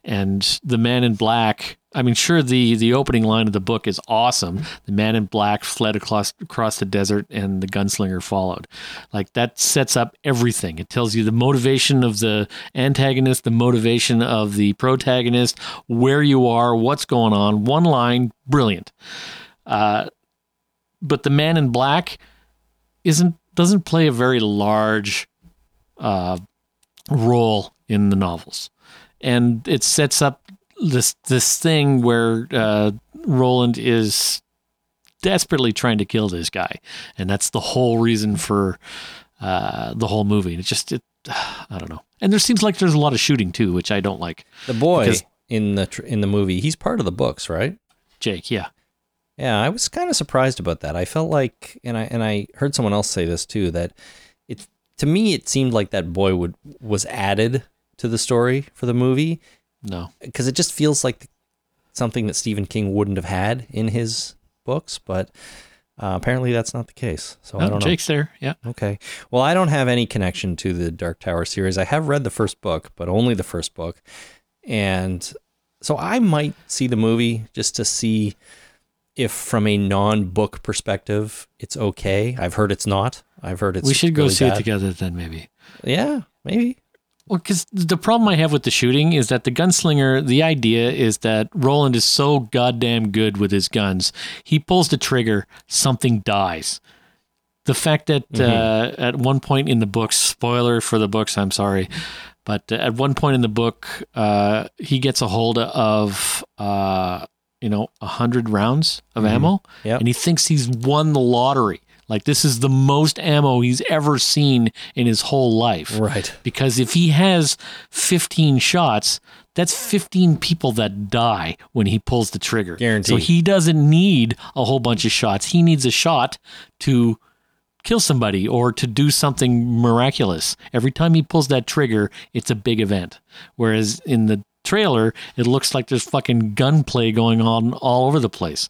Speaker 3: And the man in black. I mean, sure, the the opening line of the book is awesome. The man in black fled across across the desert, and the gunslinger followed. Like that sets up everything. It tells you the motivation of the antagonist, the motivation of the protagonist, where you are, what's going on. One line, brilliant. Uh, but the man in black isn't doesn't play a very large uh, role in the novels, and it sets up this this thing where uh, Roland is desperately trying to kill this guy, and that's the whole reason for uh, the whole movie. It just it, I don't know. And there seems like there's a lot of shooting too, which I don't like.
Speaker 2: The boy in the tr- in the movie, he's part of the books, right?
Speaker 3: Jake, yeah.
Speaker 2: Yeah, I was kind of surprised about that. I felt like, and I and I heard someone else say this too, that it to me it seemed like that boy would was added to the story for the movie
Speaker 3: No.
Speaker 2: because it just feels like something that Stephen King wouldn't have had in his books, but uh, apparently that's not the case. So I don't know.
Speaker 3: Jake's there. Yeah.
Speaker 2: Okay. Well, I don't have any connection to the Dark Tower series. I have read the first book, but only the first book. And so I might see the movie just to see if, from a non book perspective, it's okay. I've heard it's not. I've heard it's.
Speaker 3: we should go
Speaker 2: really
Speaker 3: see it together then, maybe.
Speaker 2: Yeah, maybe.
Speaker 3: Well, because the problem I have with the shooting is that the gunslinger, the idea is that Roland is so goddamn good with his guns. He pulls the trigger, something dies. The fact that uh, at one point in the books, spoiler for the books, I'm sorry, but at one point in the book, uh, he gets a hold of, uh, you know, a hundred rounds of ammo,
Speaker 2: Yep.
Speaker 3: and he thinks he's won the lottery. Like this is the most ammo he's ever seen in his whole life
Speaker 2: Right.
Speaker 3: because if he has 15 shots that's 15 people that die when he pulls the trigger
Speaker 2: Guaranteed.
Speaker 3: so he doesn't need a whole bunch of shots he needs a shot to kill somebody or to do something miraculous. Every time he pulls that trigger it's a big event. Whereas in the trailer it looks like there's fucking gunplay going on all over the place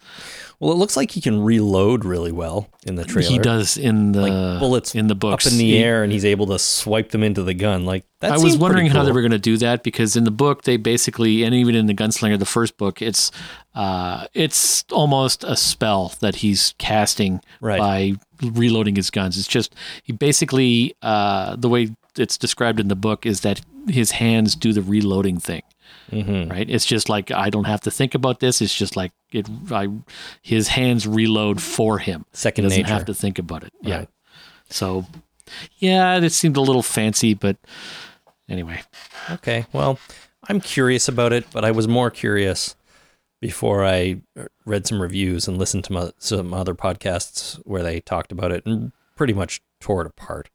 Speaker 2: Well, it looks like he can reload really well in the trailer.
Speaker 3: he does in the
Speaker 2: Like bullets
Speaker 3: in the books
Speaker 2: up in the
Speaker 3: He-
Speaker 2: air, and he's able to swipe them into the gun. Like.
Speaker 3: I was wondering how they were going to do that because in the book they basically, and even in the Gunslinger, the first book, it's uh, it's almost a spell that he's casting
Speaker 2: Right.
Speaker 3: by reloading his guns. It's just he basically uh, the way it's described in the book is that his hands do the reloading thing.
Speaker 2: Mhm.
Speaker 3: Right? It's just like I don't have to think about this. It's just like it. I his hands reload for him.
Speaker 2: Second
Speaker 3: he doesn't
Speaker 2: nature.
Speaker 3: have to think about it. Yeah. So, yeah, it seemed a little fancy, but anyway.
Speaker 2: Okay. Well, I'm curious about it, but I was more curious before I read some reviews and listened to mo- some other podcasts where they talked about it and pretty much tore it apart.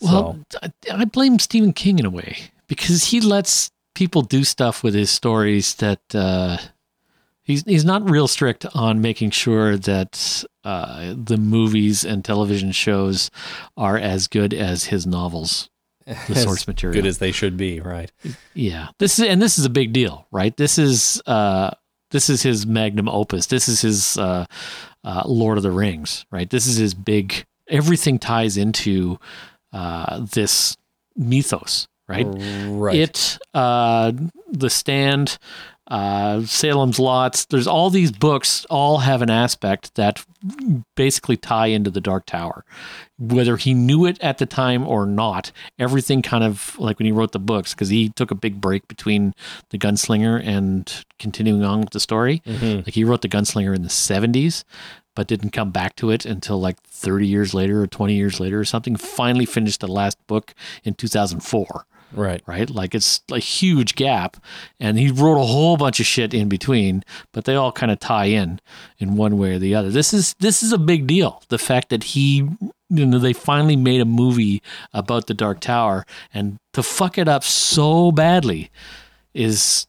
Speaker 3: Well, I, I blame Stephen King in a way because he lets people do stuff with his stories that uh, he's he's not real strict on making sure that uh, the movies and television shows are as good as his novels, the
Speaker 2: As
Speaker 3: source material.
Speaker 2: good as they should be, right?
Speaker 3: Yeah, this is and this is a big deal, right? This is uh, this is his magnum opus. This is his uh, uh, Lord of the Rings, right? This is his big. Everything ties into uh, this mythos, right?
Speaker 2: Right.
Speaker 3: It, uh, The Stand, uh, Salem's Lots. There's all these books. All have an aspect that basically tie into the Dark Tower, whether he knew it at the time or not. Everything kind of like when he wrote the books, because he took a big break between the Gunslinger and continuing on with the story.
Speaker 2: Mhm.
Speaker 3: Like he wrote the Gunslinger in the 70s. but didn't come back to it until like 30 years later or 20 years later or something. Finally finished the last book in 2004
Speaker 2: Right.
Speaker 3: right? Like it's a huge gap. And he wrote a whole bunch of shit in between, but they all kind of tie in in one way or the other. This is this is a big deal. The fact that he you know they finally made a movie about the Dark Tower and to fuck it up so badly is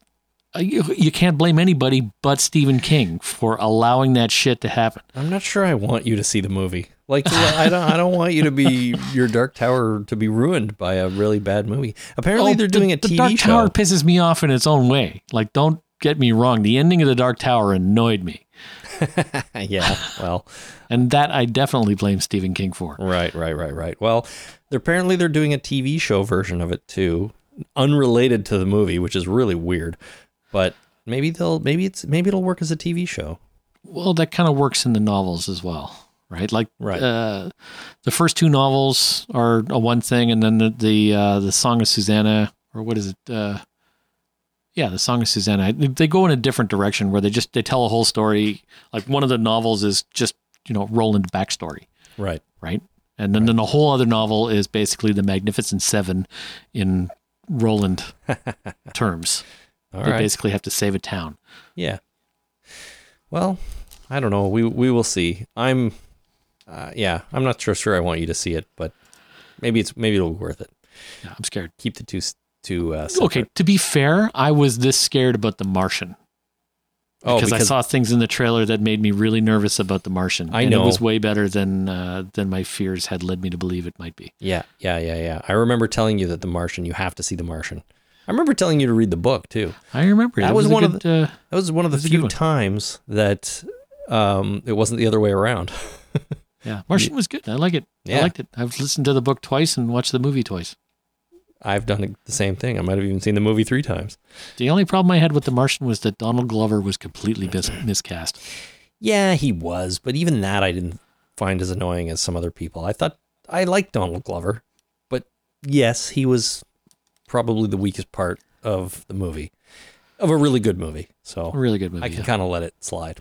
Speaker 3: uh, you, you can't blame anybody but Stephen King for allowing that shit to happen.
Speaker 2: I'm not sure I want you to see the movie. Like I don't I don't want you to be your Dark Tower to be ruined by a really bad movie. Apparently
Speaker 3: Oh,
Speaker 2: they're
Speaker 3: the-
Speaker 2: doing a
Speaker 3: the Dark
Speaker 2: show.
Speaker 3: Tower pisses me off in its own way. Like, don't get me wrong. The ending of the Dark Tower annoyed me,
Speaker 2: yeah. Well,
Speaker 3: and that I definitely blame Stephen King for.
Speaker 2: right, right, right, right. Well, they're, apparently they're doing a TV show version of it too, unrelated to the movie, which is really weird. But maybe they'll maybe it's maybe it'll work as a TV show.
Speaker 3: Well, that kind of works in the novels as well, right? Like,
Speaker 2: Right.
Speaker 3: uh, the first two novels are a one thing, and then the the, uh, the Song of Susanna, or what is it? Uh, yeah, the Song of Susanna. They go in a different direction where they just they tell a whole story. Like one of the novels is just you know Roland backstory.
Speaker 2: Right.
Speaker 3: right? And then, then the whole other novel is basically the Magnificent Seven in Roland terms.
Speaker 2: All
Speaker 3: they
Speaker 2: right.
Speaker 3: basically have to save a town.
Speaker 2: Yeah. Well, I don't know. We we will see. I'm uh, yeah, I'm not sure sure I want you to see it, but maybe it's maybe it'll be worth it.
Speaker 3: Yeah, I'm scared.
Speaker 2: Keep the two two uh
Speaker 3: Okay, to be fair, I was this scared about The Martian
Speaker 2: Oh,
Speaker 3: because,
Speaker 2: because
Speaker 3: I saw things in the trailer that made me really nervous about The Martian.
Speaker 2: I
Speaker 3: and
Speaker 2: know.
Speaker 3: it was way better than uh, than my fears had led me to believe it might be.
Speaker 2: Yeah, yeah, yeah, yeah. I remember telling you that The Martian, you have to see The Martian. I remember telling you to read the book too.
Speaker 3: I remember
Speaker 2: That
Speaker 3: it
Speaker 2: was
Speaker 3: a
Speaker 2: one of
Speaker 3: good, uh,
Speaker 2: That was one of the
Speaker 3: good
Speaker 2: few times that um, it wasn't the other way around.
Speaker 3: yeah, Martian was good. I like it. I liked it. I've listened to the book twice and watched the movie twice.
Speaker 2: I've done the same thing. I might have even seen the movie three times.
Speaker 3: The only problem I had with The Martian was that Donald Glover was completely mis- miscast.
Speaker 2: Yeah, he was, but even that I didn't find as annoying as some other people. I thought I liked Donald Glover, but yes, he was probably the weakest part of the movie, of a really good movie. So
Speaker 3: A really good movie.
Speaker 2: I can
Speaker 3: yeah.
Speaker 2: kind of let it slide.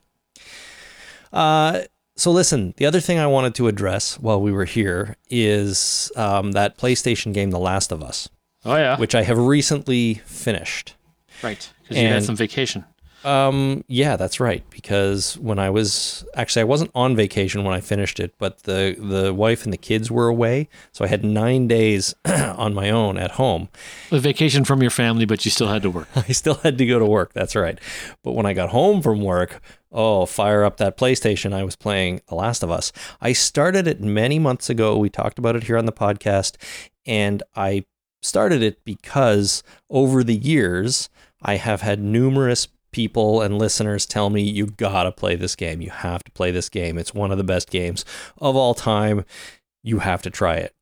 Speaker 2: Uh, so listen, the other thing I wanted to address while we were here is um, that PlayStation game, The Last of Us,
Speaker 3: Oh yeah,
Speaker 2: which I have recently finished.
Speaker 3: right. Because you had some vacation.
Speaker 2: Um, yeah, that's right. Because when I was actually, I wasn't on vacation when I finished it, but the the wife and the kids were away, so I had nine days on my own at home.
Speaker 3: A vacation from your family, but you still had to work.
Speaker 2: I still had to go to work. That's right. But when I got home from work, oh, fire up that PlayStation. I was playing The Last of Us. I started it many months ago. We talked about it here on the podcast. And I started it because over the years, I have had numerous people and listeners tell me, you gotta play this game. You have to play this game. It's one of the best games of all time. You have to try it.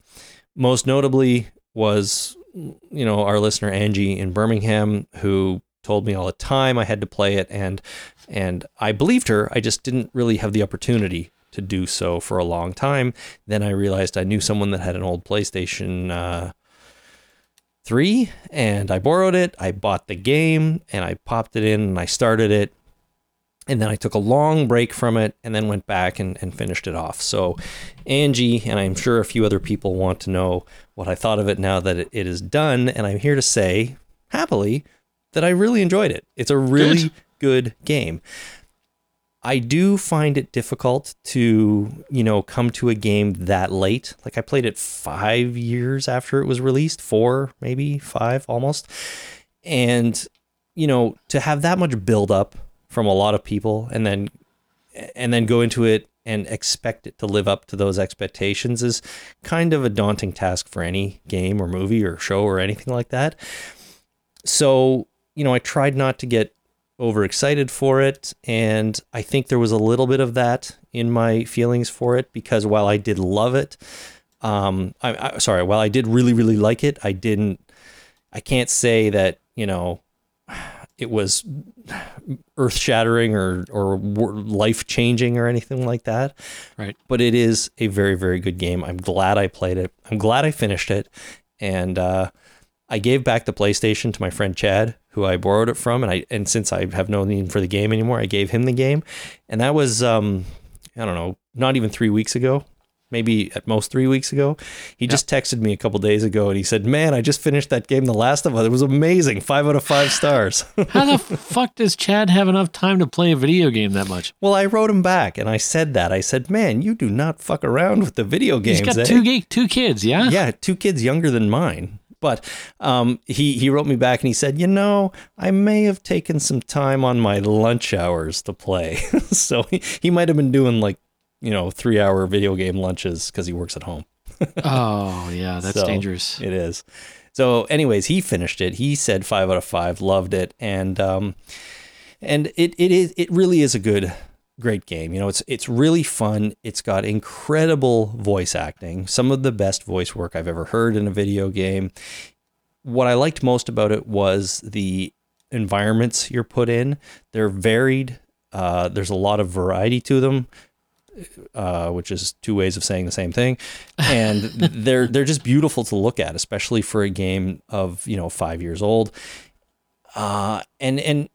Speaker 2: Most notably was you know, our listener Angie in Birmingham who told me all the time I had to play it and and I believed her. I just didn't really have the opportunity to do so for a long time. Then I realized I knew someone that had an old PlayStation uh, 3 and I borrowed it. I bought the game and I popped it in and I started it. And then I took a long break from it and then went back and, and finished it off. So, Angie, and I'm sure a few other people want to know what I thought of it now that it, it is done. And I'm here to say, happily, that I really enjoyed it. It's a really good game. I do find it difficult to, you know, come to a game that late. Like I played it five years after it was released, four, maybe five almost. And, you know, to have that much build up from a lot of people and then and then go into it and expect it to live up to those expectations is kind of a daunting task for any game or movie or show or anything like that. So, you know, I tried not to get overexcited for it. And I think there was a little bit of that in my feelings for it because while I did love it, um, I, I sorry, while I did really, really like it, I didn't, I can't say that, you know, it was earth shattering or, or life changing or anything like that.
Speaker 3: Right.
Speaker 2: But it is a very, very good game. I'm glad I played it. I'm glad I finished it. And, uh, I gave back the PlayStation to my friend Chad, who I borrowed it from, and I and since I have no need for the game anymore, I gave him the game, and that was um, I don't know, not even three weeks ago, maybe at most three weeks ago. He just texted me a couple days ago and he said, Man, I just finished that game, The Last of Us. It was amazing. Five out of five stars.
Speaker 3: How the fuck does Chad have enough time to play a video game that much?
Speaker 2: well, I wrote him back and I said that. I said, Man, you do not fuck around with the video games.
Speaker 3: He's got
Speaker 2: eh?"
Speaker 3: two two kids, yeah.
Speaker 2: yeah, two kids younger than mine. But um, he he wrote me back and he said, you know, I may have taken some time on my lunch hours to play. so he, he might have been doing like you know three hour video game lunches because he works at home.
Speaker 3: Oh yeah, that's
Speaker 2: So,
Speaker 3: dangerous.
Speaker 2: It is. So, anyways, he finished it. He said five out of five, loved it, and um, and it it is it really is a good great game. You know, it's it's really fun. It's got incredible voice acting, some of the best voice work I've ever heard in a video game. What I liked most about it was the environments you're put in. They're varied. Uh, there's a lot of variety to them uh, which is two ways of saying the same thing, and they're they're just beautiful to look at, especially for a game of you know five years old. Uh, and and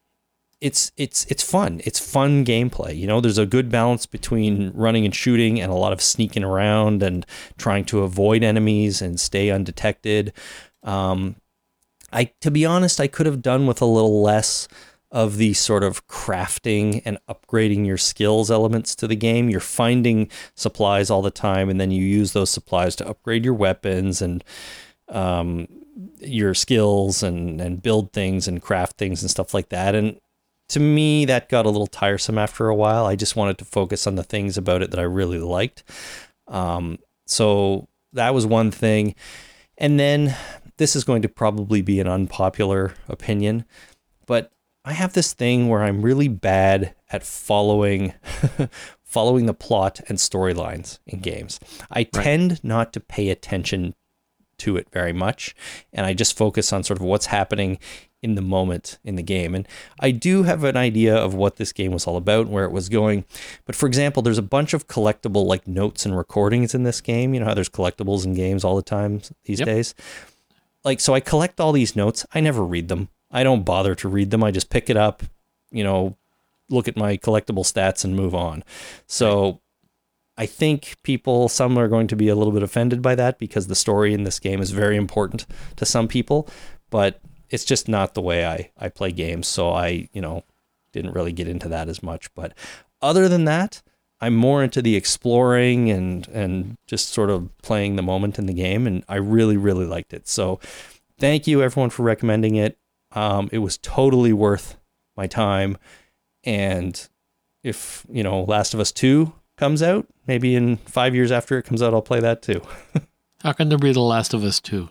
Speaker 2: it's it's it's fun. It's fun gameplay. You know, there's a good balance between running and shooting, and a lot of sneaking around and trying to avoid enemies and stay undetected. Um, I, to be honest, I could have done with a little less of the sort of crafting and upgrading your skills elements to the game. You're finding supplies all the time, and then you use those supplies to upgrade your weapons and um, your skills and and build things and craft things and stuff like that. And to me, that got a little tiresome after a while. I just wanted to focus on the things about it that I really liked. Um, so that was one thing. And then this is going to probably be an unpopular opinion, but I have this thing where I'm really bad at following following the plot and storylines in games. I tend not to pay attention to it very much and I just focus on sort of what's happening in the moment in the game. And I do have an idea of what this game was all about and where it was going. But for example, there's a bunch of collectible like notes and recordings in this game. You know how there's collectibles in games all the time these
Speaker 3: Yep.
Speaker 2: days? Like so I collect all these notes. I never read them. I don't bother to read them. I just pick it up, you know, look at my collectible stats and move on. So I think people, some are going to be a little bit offended by that because the story in this game is very important to some people, but it's just not the way I, I play games. So I, you know, didn't really get into that as much. But other than that, I'm more into the exploring and, and just sort of playing the moment in the game. And I really, really liked it. So thank you everyone for recommending it. Um, it was totally worth my time. And if, you know, Last of Us 2 comes out, maybe in five years after it comes out, I'll play that too.
Speaker 3: How can there be The Last of Us 2?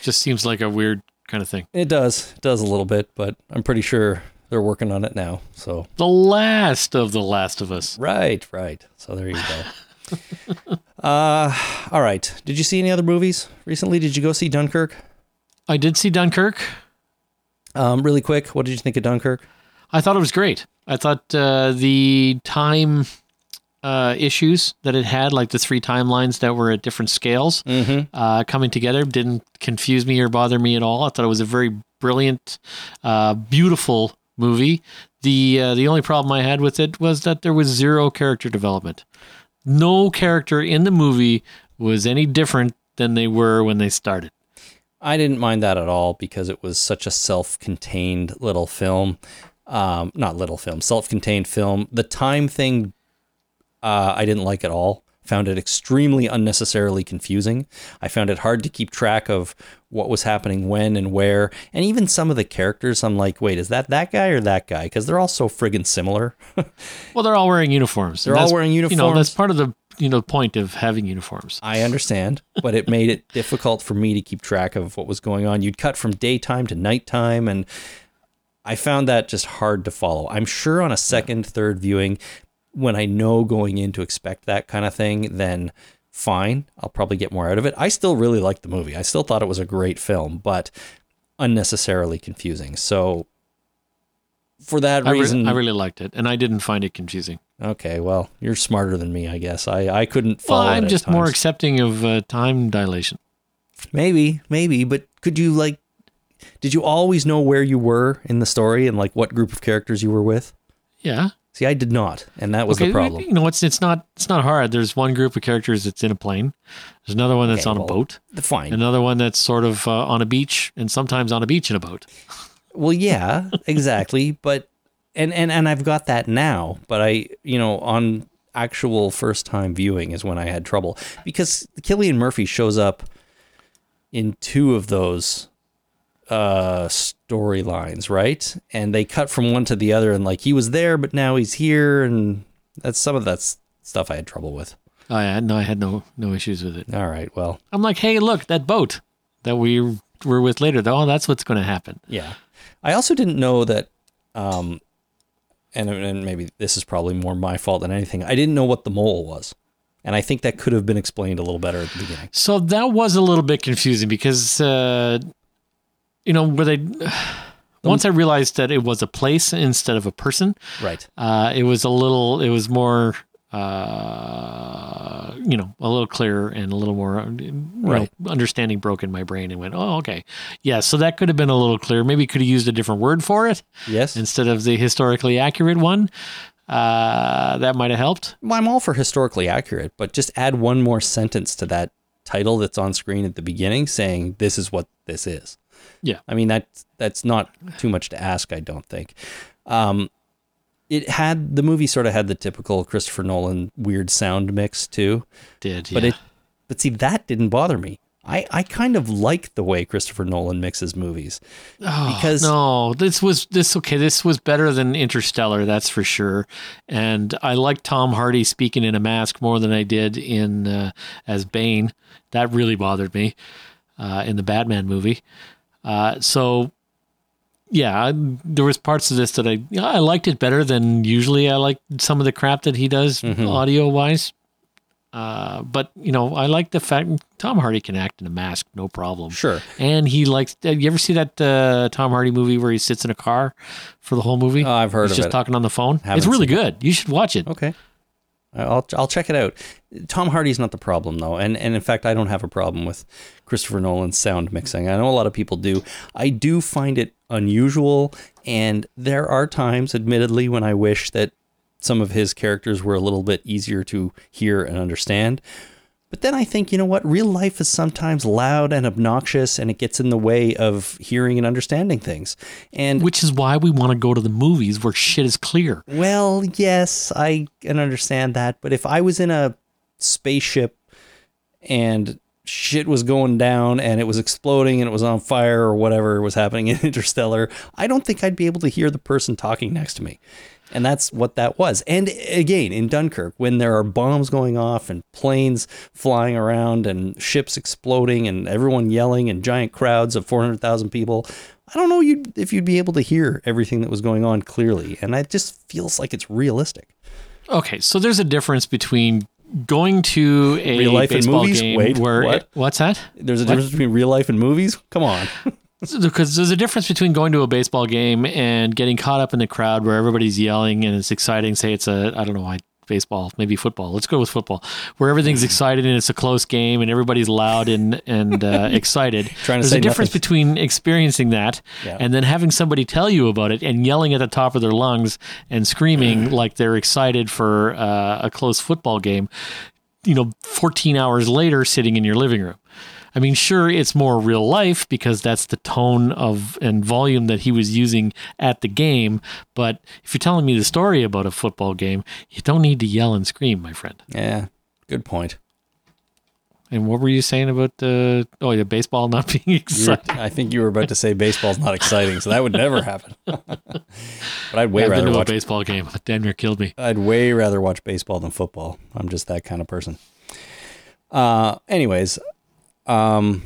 Speaker 3: Just seems like a weird kind of thing.
Speaker 2: It does. It does a little bit, but I'm pretty sure they're working on it now. So,
Speaker 3: The last of The Last of Us.
Speaker 2: right, right. So there you go. uh, all right. Did you see any other movies recently? Did you go see Dunkirk?
Speaker 3: I did see Dunkirk.
Speaker 2: Um, really quick, what did you think of Dunkirk?
Speaker 3: I thought it was great. I thought uh, the time uh, issues that it had, like the three timelines that were at different scales,
Speaker 2: Mm-hmm.
Speaker 3: uh, coming together, didn't confuse me or bother me at all. I thought it was a very brilliant, uh, beautiful movie. The uh, the only problem I had with it was that there was zero character development. No character in the movie was any different than they were when they started.
Speaker 2: I didn't mind that at all because it was such a self-contained little film. Um, not little film, self-contained film. The time thing, uh, I didn't like at all. Found it extremely unnecessarily confusing. I found it hard to keep track of what was happening when and where, and even some of the characters. I'm like, wait, is that that guy or that guy? Because they're all so friggin' similar.
Speaker 3: Well, they're all wearing uniforms.
Speaker 2: They're all wearing
Speaker 3: You know,
Speaker 2: uniforms.
Speaker 3: that's part of the you know point of having uniforms.
Speaker 2: I understand, but it made it difficult for me to keep track of what was going on. You'd cut from daytime to nighttime, and I found that just hard to follow. I'm sure on a second, third viewing, when I know going in to expect that kind of thing, then fine, I'll probably get more out of it. I still really liked the movie. I still thought it was a great film, but unnecessarily confusing. So for that
Speaker 3: I, re-
Speaker 2: reason,
Speaker 3: I really liked it, and I didn't find it confusing.
Speaker 2: okay, well, you're smarter than me, I guess. I, I couldn't
Speaker 3: Well,
Speaker 2: follow. it
Speaker 3: I'm just more accepting of uh, time dilation.
Speaker 2: Maybe, maybe, but could you like did you always know where you were in the story and like what group of characters you were with?
Speaker 3: Yeah,
Speaker 2: See, I did not, and that was
Speaker 3: okay,
Speaker 2: the problem.
Speaker 3: You know, it's it's not it's not hard. There's one group of characters that's in a plane. There's another one that's
Speaker 2: Okay,
Speaker 3: on a boat.
Speaker 2: Fine.
Speaker 3: Another one that's sort of uh, on a beach, and sometimes on a beach in a boat.
Speaker 2: Well, yeah, exactly. But and and and I've got that now. But I, you know, on actual first time viewing is when I had trouble because Cillian Murphy shows up in two of those uh storylines, right? And they cut from one to the other, and like he was there, but now he's here, and that's some of that stuff I had trouble with.
Speaker 3: Oh yeah, no, I had no no issues with it.
Speaker 2: All right, well,
Speaker 3: I'm like, hey, look, that boat that we were with later. Though, oh, that's what's going to happen.
Speaker 2: Yeah. I also didn't know that, um, and, and maybe this is probably more my fault than anything. I didn't know what the mole was. And I think that could have been explained a little better at the beginning.
Speaker 3: So that was a little bit confusing because, uh, you know, where they. Once I realized that it was a place instead of a person,
Speaker 2: Right.
Speaker 3: uh, it was a little, it was more, uh, you know, a little clearer and a little more, you know, understanding broke in my brain and went, oh, okay. Yeah, so that could have been a little clearer. Maybe could have used a different word for it
Speaker 2: Yes.
Speaker 3: instead of the historically accurate one. Uh, that might have helped.
Speaker 2: Well, I'm all for historically accurate, but just add one more sentence to that title that's on screen at the beginning saying this is what this is.
Speaker 3: Yeah.
Speaker 2: I mean that that's not too much to ask, I don't think. Um, it had the movie sort of had the typical Christopher Nolan weird sound mix too.
Speaker 3: Did, yeah.
Speaker 2: But it but see that didn't bother me. I, I kind of like the way Christopher Nolan mixes movies.
Speaker 3: Oh,
Speaker 2: because-
Speaker 3: no, this was this okay. This was better than Interstellar, that's for sure. And I like Tom Hardy speaking in a mask more than I did in uh, as Bane. That really bothered me uh, in the Batman movie. Uh, so yeah, I, there was parts of this that I I liked it better than usually. I like some of the crap that he does
Speaker 2: Mhm.
Speaker 3: audio wise. Uh, but you know, I like the fact Tom Hardy can act in a mask, no problem.
Speaker 2: Sure.
Speaker 3: And he likes. uh, You ever see that uh, Tom Hardy movie where he sits in a car for the whole movie?
Speaker 2: Oh, I've heard
Speaker 3: He's
Speaker 2: of
Speaker 3: just
Speaker 2: it.
Speaker 3: talking on the phone.
Speaker 2: Haven't
Speaker 3: it's really good. You should watch it.
Speaker 2: Okay. I'll I'll check it out. Tom Hardy's not the problem though, and and in fact, I don't have a problem with Christopher Nolan's sound mixing. I know a lot of people do. I do find it unusual, and there are times, admittedly, when I wish that some of his characters were a little bit easier to hear and understand. But then I think, you know what? Real life is sometimes loud and obnoxious, and it gets in the way of hearing and understanding things. And
Speaker 3: Which is why we want to go to the movies where shit is clear.
Speaker 2: well, yes, I can understand that, but if I was in a spaceship and shit was going down and it was exploding and it was on fire or whatever was happening in Interstellar, I don't think I'd be able to hear the person talking next to me. And that's what that was. And again, in Dunkirk, when there are bombs going off and planes flying around and ships exploding and everyone yelling and giant crowds of 400,000 people, I don't know you'd, if you'd be able to hear everything that was going on clearly. And it just feels like it's realistic.
Speaker 3: Okay, so there's a difference between going to a
Speaker 2: Real life and movies?
Speaker 3: game
Speaker 2: Wait,
Speaker 3: where
Speaker 2: what?
Speaker 3: what's that?
Speaker 2: There's a difference between real life and movies. Come on.
Speaker 3: because there's a difference between going to a baseball game and getting caught up in the crowd where everybody's yelling and it's exciting. Say it's a I don't know why baseball, maybe football. Let's go with football, where everything's excited and it's a close game and everybody's loud and and uh, excited.
Speaker 2: Trying to
Speaker 3: there's
Speaker 2: say
Speaker 3: a difference
Speaker 2: nothing.
Speaker 3: between experiencing that
Speaker 2: Yeah.
Speaker 3: and then having somebody tell you about it and yelling at the top of their lungs and screaming like they're excited for uh, a close football game. You know, 14 hours later, sitting in your living room. I mean, sure, it's more real life because that's the tone of and volume that he was using at the game. But if you're telling me the story about a football game, you don't need to yell and scream, my friend.
Speaker 2: Yeah, good point.
Speaker 3: And what were you saying about the oh, yeah, baseball not being exciting?
Speaker 2: I think you were about to say baseball's not exciting, so that would never happen. but I'd way
Speaker 3: I've
Speaker 2: rather
Speaker 3: to a baseball game. Damn near killed me.
Speaker 2: I'd way rather watch baseball than football. I'm just that kind of person. Uh, anyways, um,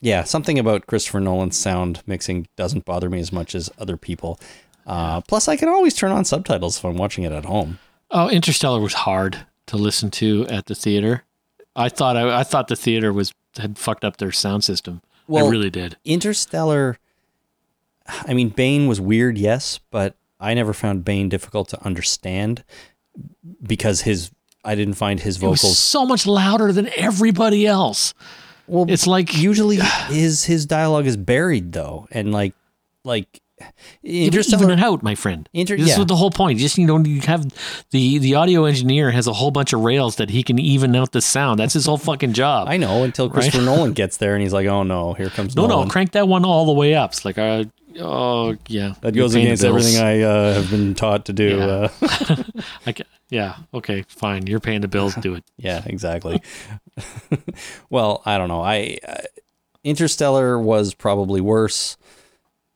Speaker 2: yeah, something about Christopher Nolan's sound mixing doesn't bother me as much as other people. Uh, plus, I can always turn on subtitles if I'm watching it at home.
Speaker 3: Oh, Interstellar was hard to listen to at the theater. I thought I, I thought the theater was had fucked up their sound system.
Speaker 2: Well-
Speaker 3: I really did.
Speaker 2: Interstellar. I mean, Bane was weird, yes, but I never found Bane difficult to understand because his. I didn't find his vocals.
Speaker 3: so much louder than everybody else.
Speaker 2: Well,
Speaker 3: It's like
Speaker 2: usually his his dialogue is buried though, and like like
Speaker 3: Even it out, my friend.
Speaker 2: Inter-
Speaker 3: this
Speaker 2: yeah.
Speaker 3: is the whole point. Just you know, you have the the audio engineer has a whole bunch of rails that he can even out the sound. That's his whole fucking job.
Speaker 2: I know until Christopher Nolan gets there and he's like, "Oh no, here comes
Speaker 3: no,
Speaker 2: Nolan."
Speaker 3: no, crank that one all the way up. It's like, uh, oh yeah,
Speaker 2: that goes against everything I uh, have been taught to do.
Speaker 3: Yeah.
Speaker 2: Uh,
Speaker 3: I ca- yeah, okay, fine. You're paying the bills. Do it.
Speaker 2: yeah, exactly. well, I don't know. I uh, Interstellar was probably worse,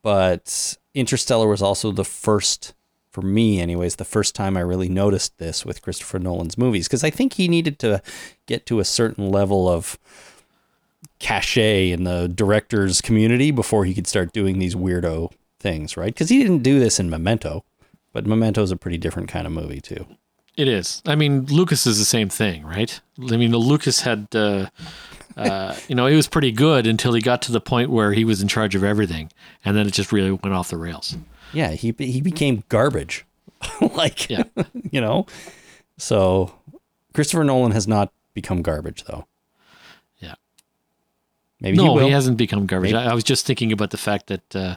Speaker 2: but Interstellar was also the first for me anyways the first time I really noticed this with Christopher Nolan's movies because I think he needed to get to a certain level of cachet in the director's community before he could start doing these weirdo things, right? Because he didn't do this in Memento, but Memento is a pretty different kind of movie too.
Speaker 3: It is. I mean, Lucas is the same thing, right? I mean, Lucas had, uh, uh, you know, he was pretty good until he got to the point where he was in charge of everything, and then it just really went off the rails.
Speaker 2: Yeah, he he became garbage, like
Speaker 3: Yeah.
Speaker 2: you know. So Christopher Nolan has not become garbage though. Maybe he
Speaker 3: no,
Speaker 2: will.
Speaker 3: he, hasn't become garbage. I, I was just thinking about the fact that uh,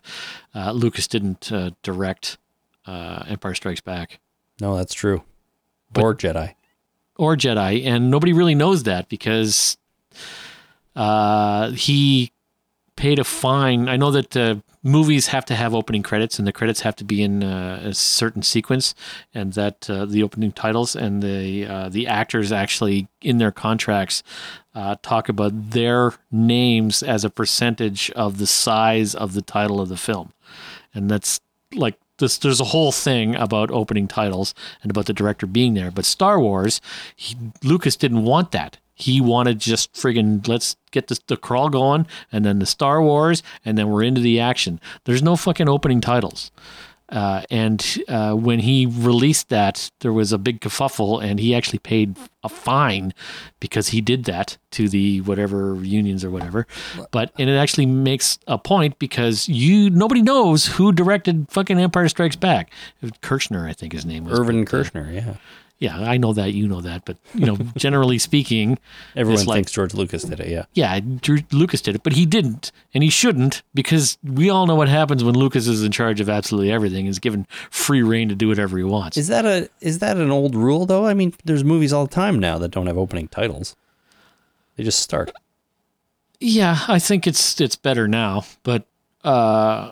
Speaker 3: uh, Lucas didn't uh, direct uh, Empire Strikes Back
Speaker 2: no, that's true.
Speaker 3: But-
Speaker 2: or Jedi.
Speaker 3: or Jedi, and nobody really knows that because uh, he paid a fine. I know that uh, movies have to have opening credits, and the credits have to be in uh, a certain sequence, and that uh, the opening titles and the uh, the actors actually in their contracts uh, talk about their names as a percentage of the size of the title of the film, and that's like this. There's a whole thing about opening titles and about the director being there, but Star Wars, he, Lucas didn't want that. He wanted just friggin' let's get the, the crawl going, and then the Star Wars, and then we're into the action. There's no fucking opening titles. Uh, and uh, when he released that, there was a big kerfuffle, and he actually paid a fine because he did that to the whatever unions or whatever. But and it actually makes a point because you nobody knows who directed fucking Empire Strikes Back. Kershner, I think his name was.
Speaker 2: Irvin
Speaker 3: uh,
Speaker 2: yeah.
Speaker 3: Yeah, I know that. You know that. But you know, generally speaking,
Speaker 2: Everyone
Speaker 3: like-
Speaker 2: thinks George Lucas did it, yeah.
Speaker 3: yeah, Drew, Lucas did it, but he didn't, and he shouldn't because we all know what happens when Lucas is in charge of absolutely everything. Is given free reign to do whatever he wants.
Speaker 2: Is that a is that an old rule though? I mean, there's movies all the time now that don't have opening titles. They just start.
Speaker 3: yeah, I think it's it's better now, but uh,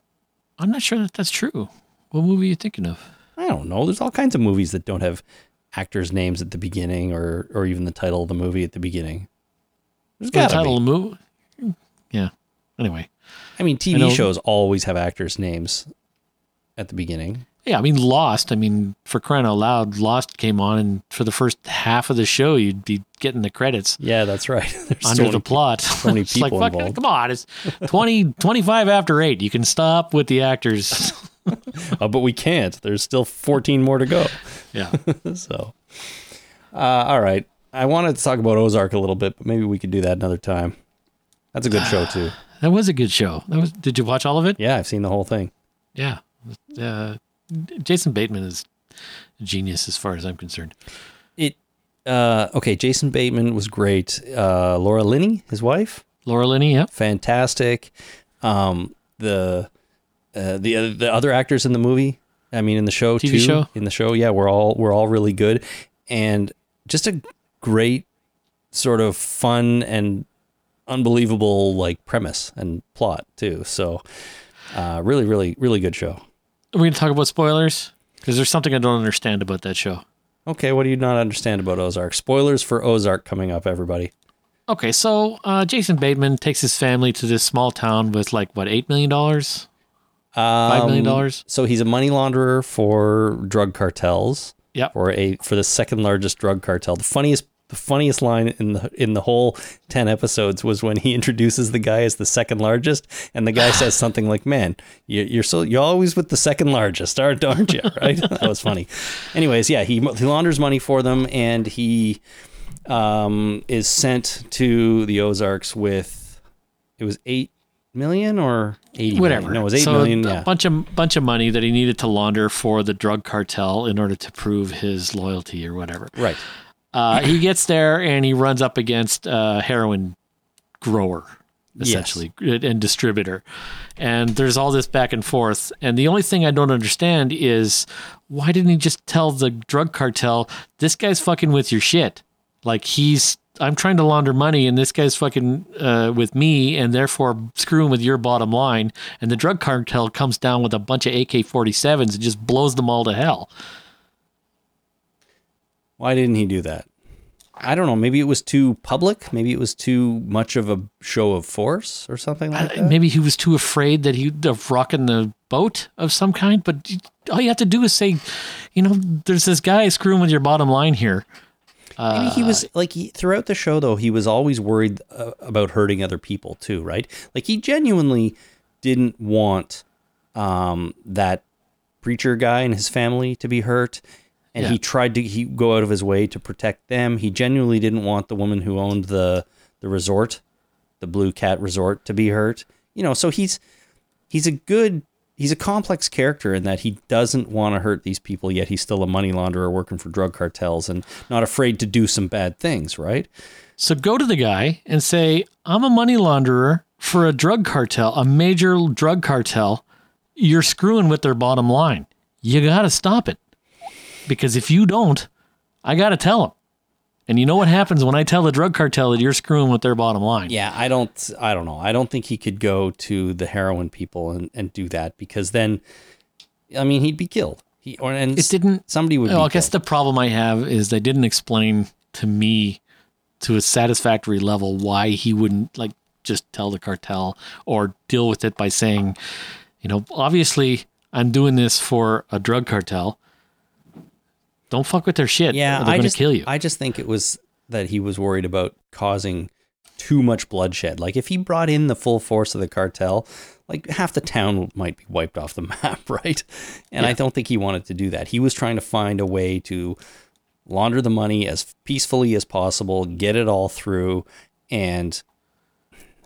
Speaker 3: I'm not sure that that's true. What movie are you thinking of?
Speaker 2: I don't know. There's all kinds of movies that don't have actors' names at the beginning or or even the title of the movie at the beginning. There's
Speaker 3: The
Speaker 2: got to
Speaker 3: title
Speaker 2: be.
Speaker 3: of the movie. Yeah. Anyway,
Speaker 2: I mean, TV
Speaker 3: know-
Speaker 2: shows always have actors' names at the beginning.
Speaker 3: yeah. I mean, Lost. I mean, for crying out loud, Lost came on, and for the first half of the show, you'd be getting the credits.
Speaker 2: Yeah, that's right. There's so
Speaker 3: under
Speaker 2: many
Speaker 3: the plot.
Speaker 2: many
Speaker 3: it's like,
Speaker 2: people
Speaker 3: fuck,
Speaker 2: involved.
Speaker 3: come on, it's 20, 25 after eight. You can stop with the actors.
Speaker 2: Uh, but we can't. There's still 14 more to go.
Speaker 3: yeah.
Speaker 2: so, uh, all right. I wanted to talk about Ozark a little bit, but maybe we could do that another time. That's a good show too.
Speaker 3: That was a good show. That was. Did you watch all of it?
Speaker 2: Yeah, I've seen the whole thing.
Speaker 3: Yeah. Uh, Jason Bateman is a genius as far as I'm concerned.
Speaker 2: It uh, okay. Jason Bateman was great. Uh, Laura Linney, his wife,
Speaker 3: Laura Linney, yep.
Speaker 2: fantastic. Um, the uh, the the other actors in the movie, I mean, in the show
Speaker 3: TV
Speaker 2: too,
Speaker 3: show?
Speaker 2: in the show, yeah, we're all we're all really good, and just a great sort of fun and unbelievable like premise and plot too. So, uh, really, really, really good show.
Speaker 3: Are we going to talk about spoilers? Because there's something I don't understand about that show.
Speaker 2: Okay, what do you not understand about Ozark? Spoilers for Ozark coming up, everybody.
Speaker 3: Okay, so uh, Jason Bateman takes his family to this small town with like what eight million dollars, five million
Speaker 2: Um,
Speaker 3: dollars.
Speaker 2: So he's a money launderer for drug cartels.
Speaker 3: Yep.
Speaker 2: For a for the second largest drug cartel. The funniest the funniest line in the in the whole ten episodes was when he introduces the guy as the second largest, and the guy says something like, "Man, you, you're so you're always with the second largest, aren't aren't you?" Right? that was funny. Anyways, yeah, he he launders money for them, and he um, is sent to the Ozarks with it was eight million or eighty million?
Speaker 3: Whatever.
Speaker 2: No, it was eight
Speaker 3: so
Speaker 2: million.
Speaker 3: A
Speaker 2: Yeah.
Speaker 3: bunch of bunch of money that he needed to launder for the drug cartel in order to prove his loyalty or whatever.
Speaker 2: Right.
Speaker 3: Uh, he gets there and he runs up against a heroin grower. essentially and distributor. And there's all this back and forth. And the only thing I don't understand is why didn't he just tell the drug cartel, this guy's fucking with your shit? Like he's I'm trying to launder money and this guy's fucking uh, with me and therefore screwing with your bottom line. And the drug cartel comes down with a bunch of AK 47s and just blows them all to hell.
Speaker 2: Why didn't he do that? I don't know. Maybe it was too public. Maybe it was too much of a show of force or something like
Speaker 3: Uh,
Speaker 2: that.
Speaker 3: Maybe he was too afraid that he'd of rocking the boat of some kind. But all you have to do is say, you know, there's this guy screwing with your bottom line here.
Speaker 2: Maybe he was like he, throughout the show though. He was always worried uh, about hurting other people too, right? Like he genuinely didn't want um, that preacher guy and his family to be hurt, and
Speaker 3: Yeah.
Speaker 2: he tried to he go out of his way to protect them. He genuinely didn't want the woman who owned the the resort, the Blue Cat Resort, to be hurt. You know, so he's he's a good he's a complex character in that he doesn't want to hurt these people yet he's still a money launderer working for drug cartels and not afraid to do some bad things right
Speaker 3: So go to the guy and say, I'm a money launderer for a drug cartel, a major drug cartel. You're screwing with their bottom line. You got to stop it. Because if you don't, I got to tell them. And you know what happens when I tell the drug cartel that you're screwing with their bottom line?
Speaker 2: yeah i don't i don't know i don't think he could go to the heroin people and, and do that because then i mean he'd be killed he or and
Speaker 3: It didn't.
Speaker 2: somebody would
Speaker 3: Well,
Speaker 2: be
Speaker 3: I guess
Speaker 2: killed.
Speaker 3: the problem I have is they didn't explain to me to a satisfactory level why he wouldn't like just tell the cartel or deal with it by saying, you know, obviously I'm doing this for a drug cartel. Don't fuck with their shit.
Speaker 2: yeah
Speaker 3: they're
Speaker 2: i
Speaker 3: going
Speaker 2: just,
Speaker 3: kill you.
Speaker 2: I just think it was that he was worried about causing too much bloodshed like if he brought in the full force of the cartel like half the town might be wiped off the map right and i don't think he wanted to do that he was trying to find a way to launder the money as peacefully as possible get it all through and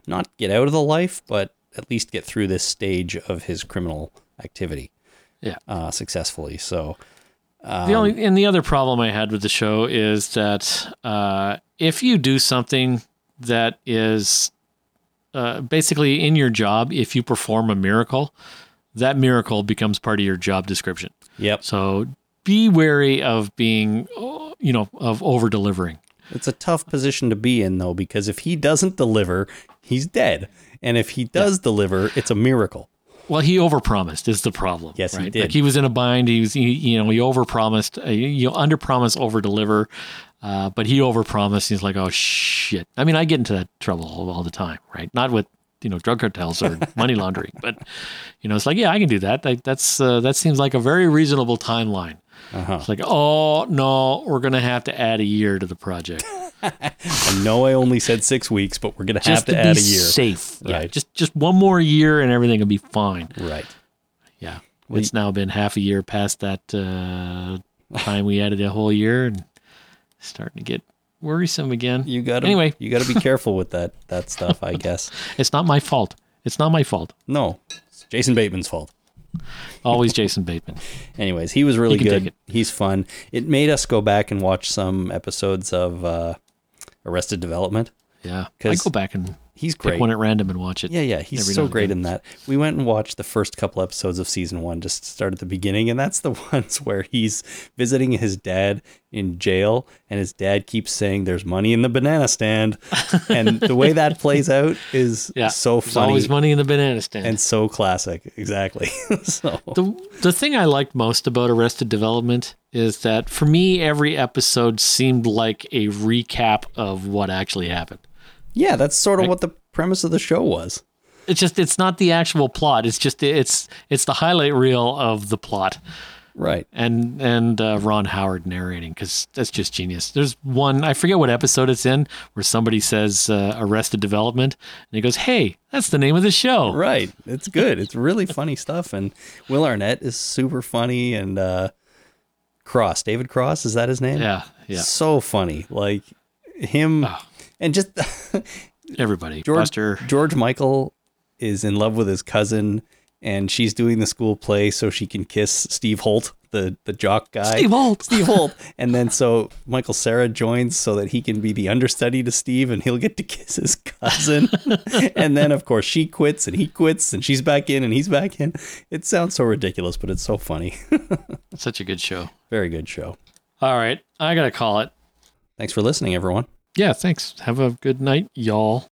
Speaker 2: not get out of the life but at least get through this stage of his criminal activity
Speaker 3: Yeah.
Speaker 2: uh, successfully so
Speaker 3: the only and the other problem I had with the show is that uh, if you do something that is uh, basically in your job, if you perform a miracle, that miracle becomes part of your job description.
Speaker 2: yep
Speaker 3: So be wary of being, you know, of over delivering.
Speaker 2: It's a tough position to be in, though, because if he doesn't deliver, he's dead. And if he does deliver, it's a miracle.
Speaker 3: Well, he overpromised is the problem.
Speaker 2: Yes, he did.
Speaker 3: Like he was in a bind. He was, he, you know, he overpromised. Uh, you you under promise, over deliver. Uh, but he overpromised. He's like, oh shit. I mean, I get into that trouble all, all the time, right? Not with you know drug cartels or money laundering, but you know, it's like, yeah, I can do that. Like, that's uh, that seems like a very reasonable timeline.
Speaker 2: Uh-huh.
Speaker 3: It's like, oh no, we're gonna have to add a year to the project.
Speaker 2: I know I only said six weeks, but we're going to have
Speaker 3: just
Speaker 2: to,
Speaker 3: to,
Speaker 2: add a year.
Speaker 3: safe. Yeah,
Speaker 2: Right.
Speaker 3: just just one more year and everything will be fine.
Speaker 2: Right.
Speaker 3: Yeah, it's now been half a year past that uh, time we added a whole year, and starting to get worrisome again.
Speaker 2: You got to
Speaker 3: Anyway.
Speaker 2: You got to be careful with that that stuff. I guess.
Speaker 3: It's not my fault. It's not my fault.
Speaker 2: No, it's Jason Bateman's fault.
Speaker 3: Always Jason Bateman.
Speaker 2: Anyways, he was really
Speaker 3: He
Speaker 2: good. He's fun. It made us go back and watch some episodes of uh, Arrested Development.
Speaker 3: Yeah, I go back and
Speaker 2: He's great.
Speaker 3: pick one at random and watch it.
Speaker 2: Yeah, yeah, he's so great in that. We went and watched the first couple episodes of season one, just to start at the beginning, and that's the ones where he's visiting his dad in jail, and his dad keeps saying, "There's money in the banana stand," and the way that plays out is
Speaker 3: Yeah,
Speaker 2: so
Speaker 3: There's
Speaker 2: funny
Speaker 3: always money in the banana stand.
Speaker 2: and so classic. Exactly. so
Speaker 3: the the thing I liked most about Arrested Development is that for me, every episode seemed like a recap of what actually happened.
Speaker 2: Yeah, that's sort of what the premise of the show was.
Speaker 3: It's just it's not the actual plot. It's just it's it's the highlight reel of the plot.
Speaker 2: Right.
Speaker 3: and and uh, Ron Howard narrating because that's just genius. There's one I forget what episode it's in where somebody says uh, Arrested Development and he goes, "Hey, that's the name of the show."
Speaker 2: Right. It's good. It's really funny stuff. And Will Arnett is super funny. And uh, Cross, David Cross, is that his name?
Speaker 3: Yeah, yeah.
Speaker 2: So funny. Like him
Speaker 3: Oh.
Speaker 2: And just
Speaker 3: Everybody,
Speaker 2: George,
Speaker 3: Buster.
Speaker 2: George Michael is in love with his cousin and she's doing the school play so she can kiss Steve Holt, the the jock guy.
Speaker 3: Steve Holt.
Speaker 2: Steve Holt. And then so Michael Cera joins so that he can be the understudy to Steve and he'll get to kiss his cousin. and then of course she quits and he quits and she's back in and he's back in. It sounds so ridiculous, but it's so funny.
Speaker 3: Such a good show.
Speaker 2: Very good show.
Speaker 3: All right, I gotta call it.
Speaker 2: Thanks for listening, everyone.
Speaker 3: Yeah, thanks. Have a good night, y'all.